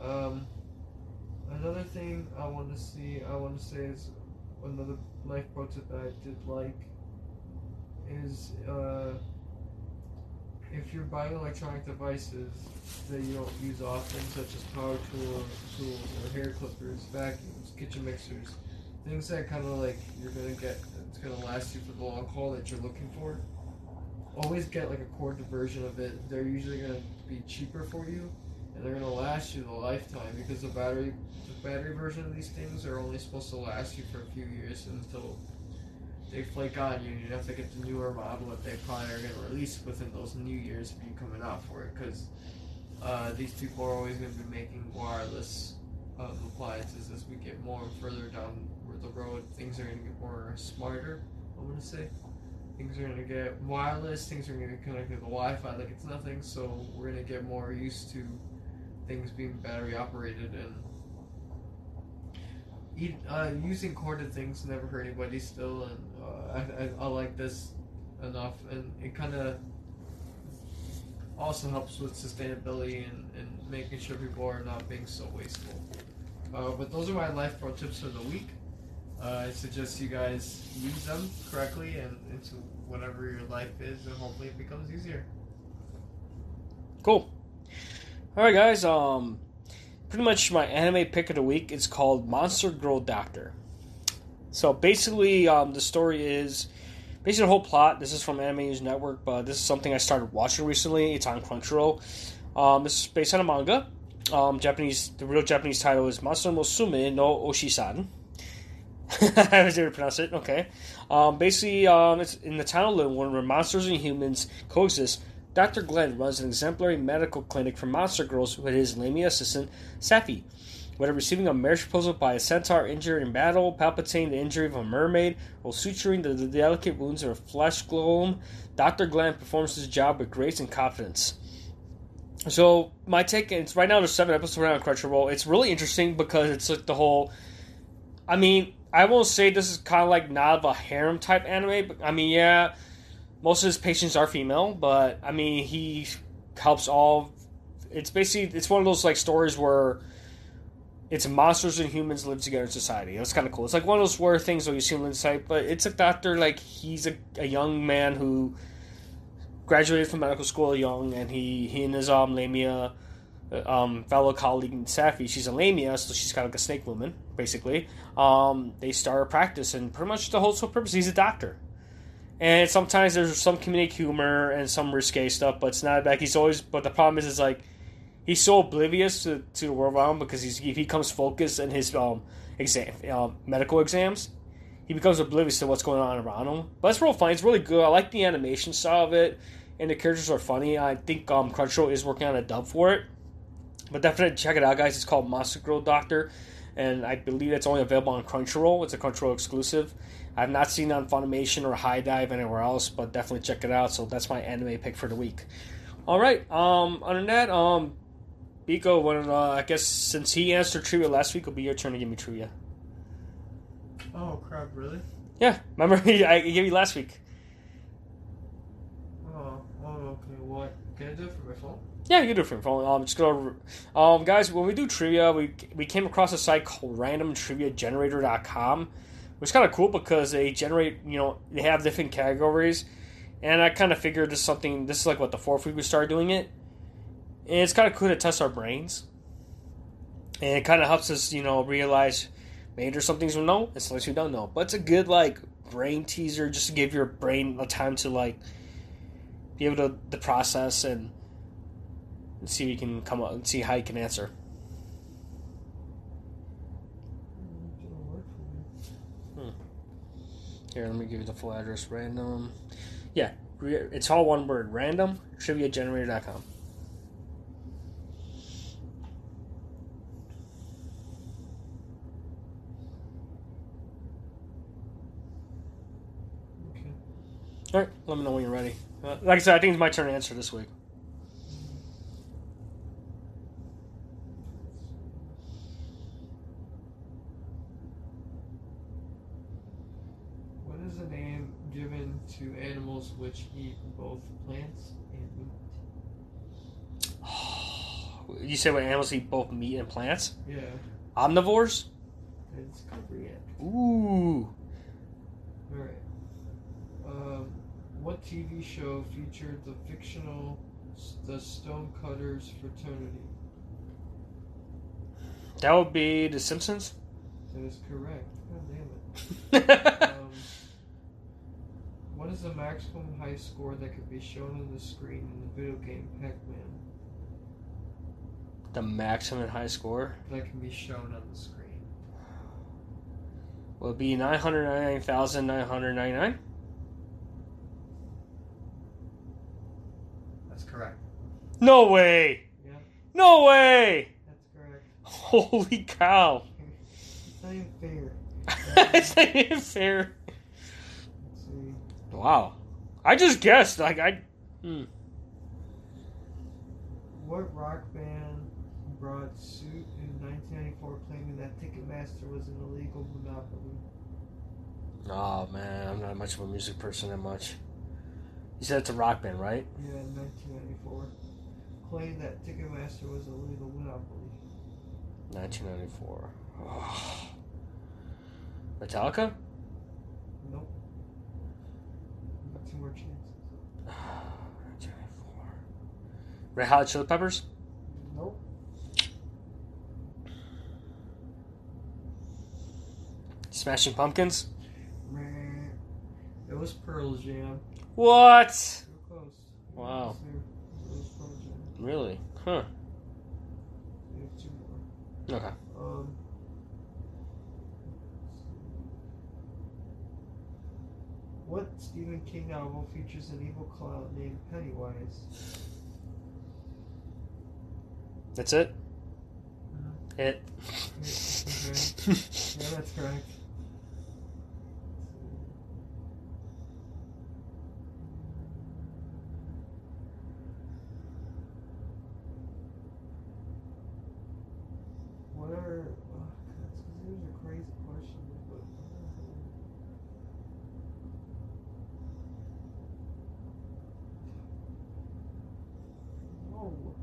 Um, another thing I want to see, I want to say is another life pro tip that I did like is uh, if you're buying electronic devices that you don't use often, such as power tool, tools or hair clippers, vacuums, kitchen mixers, things that kind of like you're gonna get, it's gonna last you for the long haul that you're looking for. Always get like a corded version of it. They're usually gonna be cheaper for you, they're gonna last you the lifetime because the battery, the battery version of these things are only supposed to last you for a few years until they flake on you, and you have to get the newer model that they probably are to release within those new years of you coming out for it. Because uh, these people are always to be making wireless um, appliances as we get more and further down the road. Things are to get more smarter. I'm to say things are to get wireless. Things are to get connected to the Wi-Fi like it's nothing. So we're to get more used to things being battery operated and eat, uh, using corded things never hurt anybody still, and uh, I, I, I like this enough, and it kind of also helps with sustainability and, and making sure people are not being so wasteful. Uh, but those are my life pro tips for the week. Uh, I suggest you guys use them correctly and into whatever your life is, and hopefully it becomes easier. Cool. All right, guys. Um, pretty much my anime pick of the week. It's called Monster Girl Doctor. So basically, um, the story is basically the whole plot. This is from Anime News Network, but this is something I started watching recently. It's on Crunchyroll. Um, this is based on a manga. Um, Japanese, the real Japanese title is Monster Musume no Oishasan. I was able to pronounce it. Okay. Um, basically, um, it's in the town of Lindworm where monsters and humans coexist. Dr. Glenn runs an exemplary medical clinic for monster girls with his Lamia assistant, Sapphee. Whether receiving a marriage proposal by a centaur injured in battle, palpitating the injury of a mermaid, or suturing the, delicate wounds of a flesh golem, Dr. Glenn performs his job with grace and confidence. So my take, it's right now there's seven episodes around Crunchyroll. It's really interesting because it's like the whole. I mean, I won't say this is kind of like not of a harem type anime, but I mean, yeah, most of his patients are female, but I mean, he helps all. It's basically it's one of those like stories where it's monsters and humans live together in society. It's kind of cool. It's like one of those where things where you see him inside, but it's a doctor like he's a, a young man who graduated from medical school young, and he he and his um Lamia. Um, fellow colleague Sapphee, she's a lamia, so she's kind of like a snake woman, basically. Um, they start a practice, and pretty much the whole sole purpose. He's a doctor, and sometimes there's some comedic humor and some risque stuff, but it's not like he's always. But the problem is, is like he's so oblivious to, to the world around him because he's, he becomes focused in his um, exam um, medical exams. He becomes oblivious to what's going on around him. But it's real fun. It's really good. I like the animation style of it, and the characters are funny. I think um, Crunchyroll is working on a dub for it. But definitely check it out, guys. It's called Monster Girl Doctor. and I believe it's only available on Crunchyroll. It's a Crunchyroll exclusive. I've not seen on Funimation or HIDIVE anywhere else, but definitely check it out. So that's my anime pick for the week. All right. Um, other than that, um, Biko, when uh, I guess since he answered trivia last week, it'll be your turn to give me trivia. Oh crap! Really? Yeah, remember I gave you last week. Oh, oh, okay. What? Can I do it from my phone? Yeah, you can do it from your phone. Um, just go. To, um, guys, when we do trivia, we we came across a site called RandomTriviaGenerator.com, is kind of cool because they generate. You know, they have different categories, and I kind of figured this is something. This is like what the fourth week we started doing it, and it's kind of cool to test our brains, and it kind of helps us, you know, realize maybe there's some things we know and some things we don't know. But it's a good like brain teaser just to give your brain a time to like be able to the process and, and see if you can come up and see how you can answer. It didn't work for me. Here, let me give you the full address. Random, yeah, it's all one word. Random triviagenerator.com. Okay. All right, let me know when you're ready. Uh, like I said, I think it's my turn to answer this week. What is the name given to animals which eat both plants and meat? You say what animals eat both meat and plants? Yeah, Omnivores? it's correct. Ooh. Alright. Um, what TV show featured the fictional The Stonecutters Fraternity? That would be The Simpsons? That is correct. God damn it. Um, what is the maximum high score that could be shown on the screen in the video game Pac-Man? the maximum high score That can be shown on the screen. would be 999,999. That's correct. No way! Yeah, No way! that's correct. Holy cow. It's not even fair. it's not even fair. Let's see. Wow. I just guessed. Like, I. Hmm. What rock band brought suit in 1994 claiming that Ticketmaster was an illegal monopoly? Oh, man. I'm not much of a music person that much. You said it's a rock band, right? Yeah, in 1994. Claimed that Ticketmaster was a legal monopoly. 1994. Metallica? Nope. Two more chances. 1994. Red Hot Chili Peppers? Nope. Smashing Pumpkins? It was Pearl Jam. What? Close. Wow. It was Pearl Jam. Really? Huh. We have two more. Okay. Um. What Stephen King novel features an evil clown named Pennywise? That's it? Uh-huh. It. Okay. yeah, that's correct. What are? Oh, God, these are crazy questions, but. Whoa.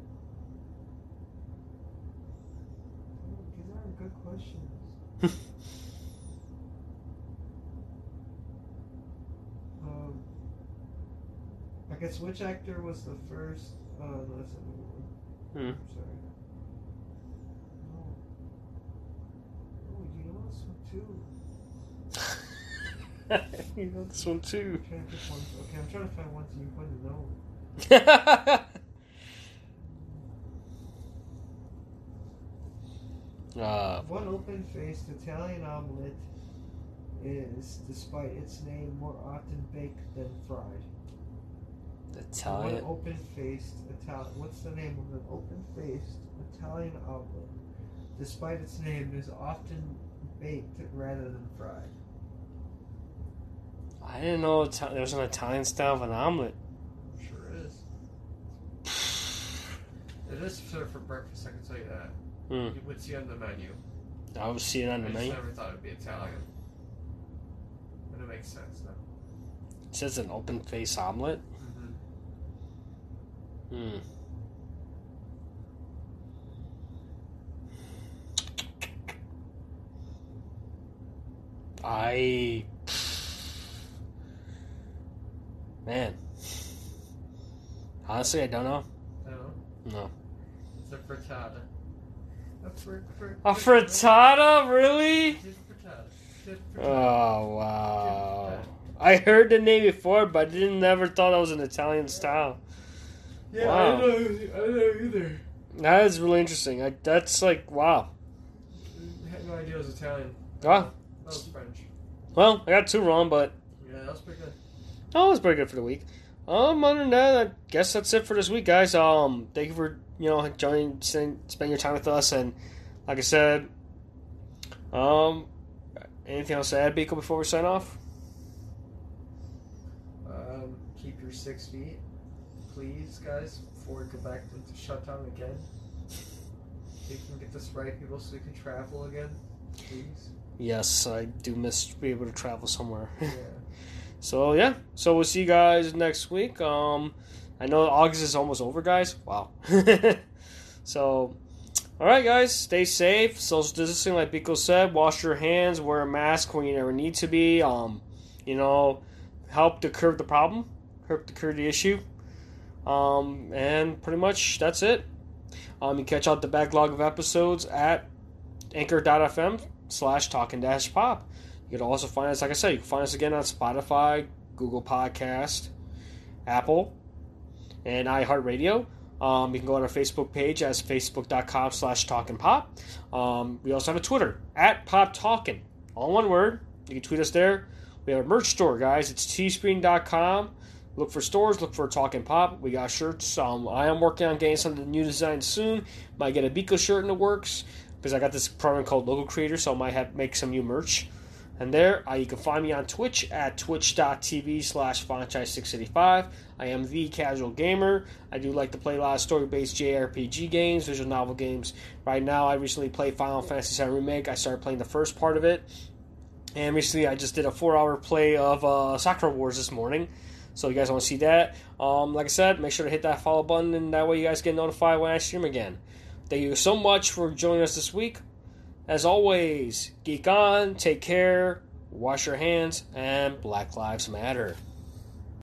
These aren't good questions. um, I guess which actor was the first? Uh, no, that's the. Hmm. I'm sorry. No. Oh, you know this one too. you know this one too. I'm trying to pick ones. Okay, I'm trying to find ones you wouldn't know. uh, What open-faced Italian omelet is, despite its name, more often baked than fried? Italian. What open-faced Italian? What's the name of an open-faced Italian omelet? despite its name, is often baked rather than fried. I didn't know Ita- there was an Italian style of an omelet. Sure is. It is served for breakfast, I can tell you that. Hmm. You would see it on the menu. I would see it on the just menu. I never thought it'd be Italian. But it makes sense now. It says an open face omelet. Hmm. I. Man. Honestly, I don't know. No, No. it's a frittata. A, fr- fr- A frittata? Really? Just frittata. Oh, wow. I heard the name before, but I didn't never thought it was an Italian style. Yeah, wow. I didn't know. I didn't know either. That is really interesting. I, that's like, wow. I had no idea it was Italian. Ah. That was French. Well, I got two wrong, but Yeah, that was pretty good. It was pretty good for the week. Um, other than that, I guess that's it for this week, guys. Um, thank you for you know joining, spend spend your time with us, and like I said, um, anything else to add, Biko, before we sign off? Um, keep your six feet, please, guys, before we go back into shutdown again. If we can get this right, people, so we can travel again, please. Yes, I do miss being able to travel somewhere. Yeah. so yeah, so we'll see you guys next week. Um, I know August is almost over, guys. Wow. so, all right, guys, stay safe. Social distancing, like Biko said. Wash your hands. Wear a mask when you never need to be. Um, you know, help to curb the problem, help to curb the issue. Um, and pretty much that's it. Um, you catch out the backlog of episodes at anchor.fm slash talking dash pop. You can also find us, like I said, you can find us again on Spotify, Google Podcast, Apple, and iHeartRadio. Um, you can go on our Facebook page as facebook.com slash talking pop. Um, we also have a Twitter at pop talking, all one word. You can tweet us there. We have a merch store, guys. It's teespring.com. Look for stores, look for Talking Pop. We got shirts. Um, I am working on getting some of the new designs soon. Might get a Biko shirt in the works because I got this program called Local Creator, so I might have make some new merch. And there, uh, you can find me on Twitch at twitch.tv slash franchise685. I am the casual gamer. I do like to play a lot of story-based JRPG games, visual novel games. Right now, I recently played Final Fantasy VII Remake. I started playing the first part of it. And recently, I just did a four-hour play of uh, Sakura Wars this morning. So you guys want to see that, um, like I said, make sure to hit that follow button, and that way you guys get notified when I stream again. Thank you so much for joining us this week. As always, geek on, take care, wash your hands, and Black Lives Matter.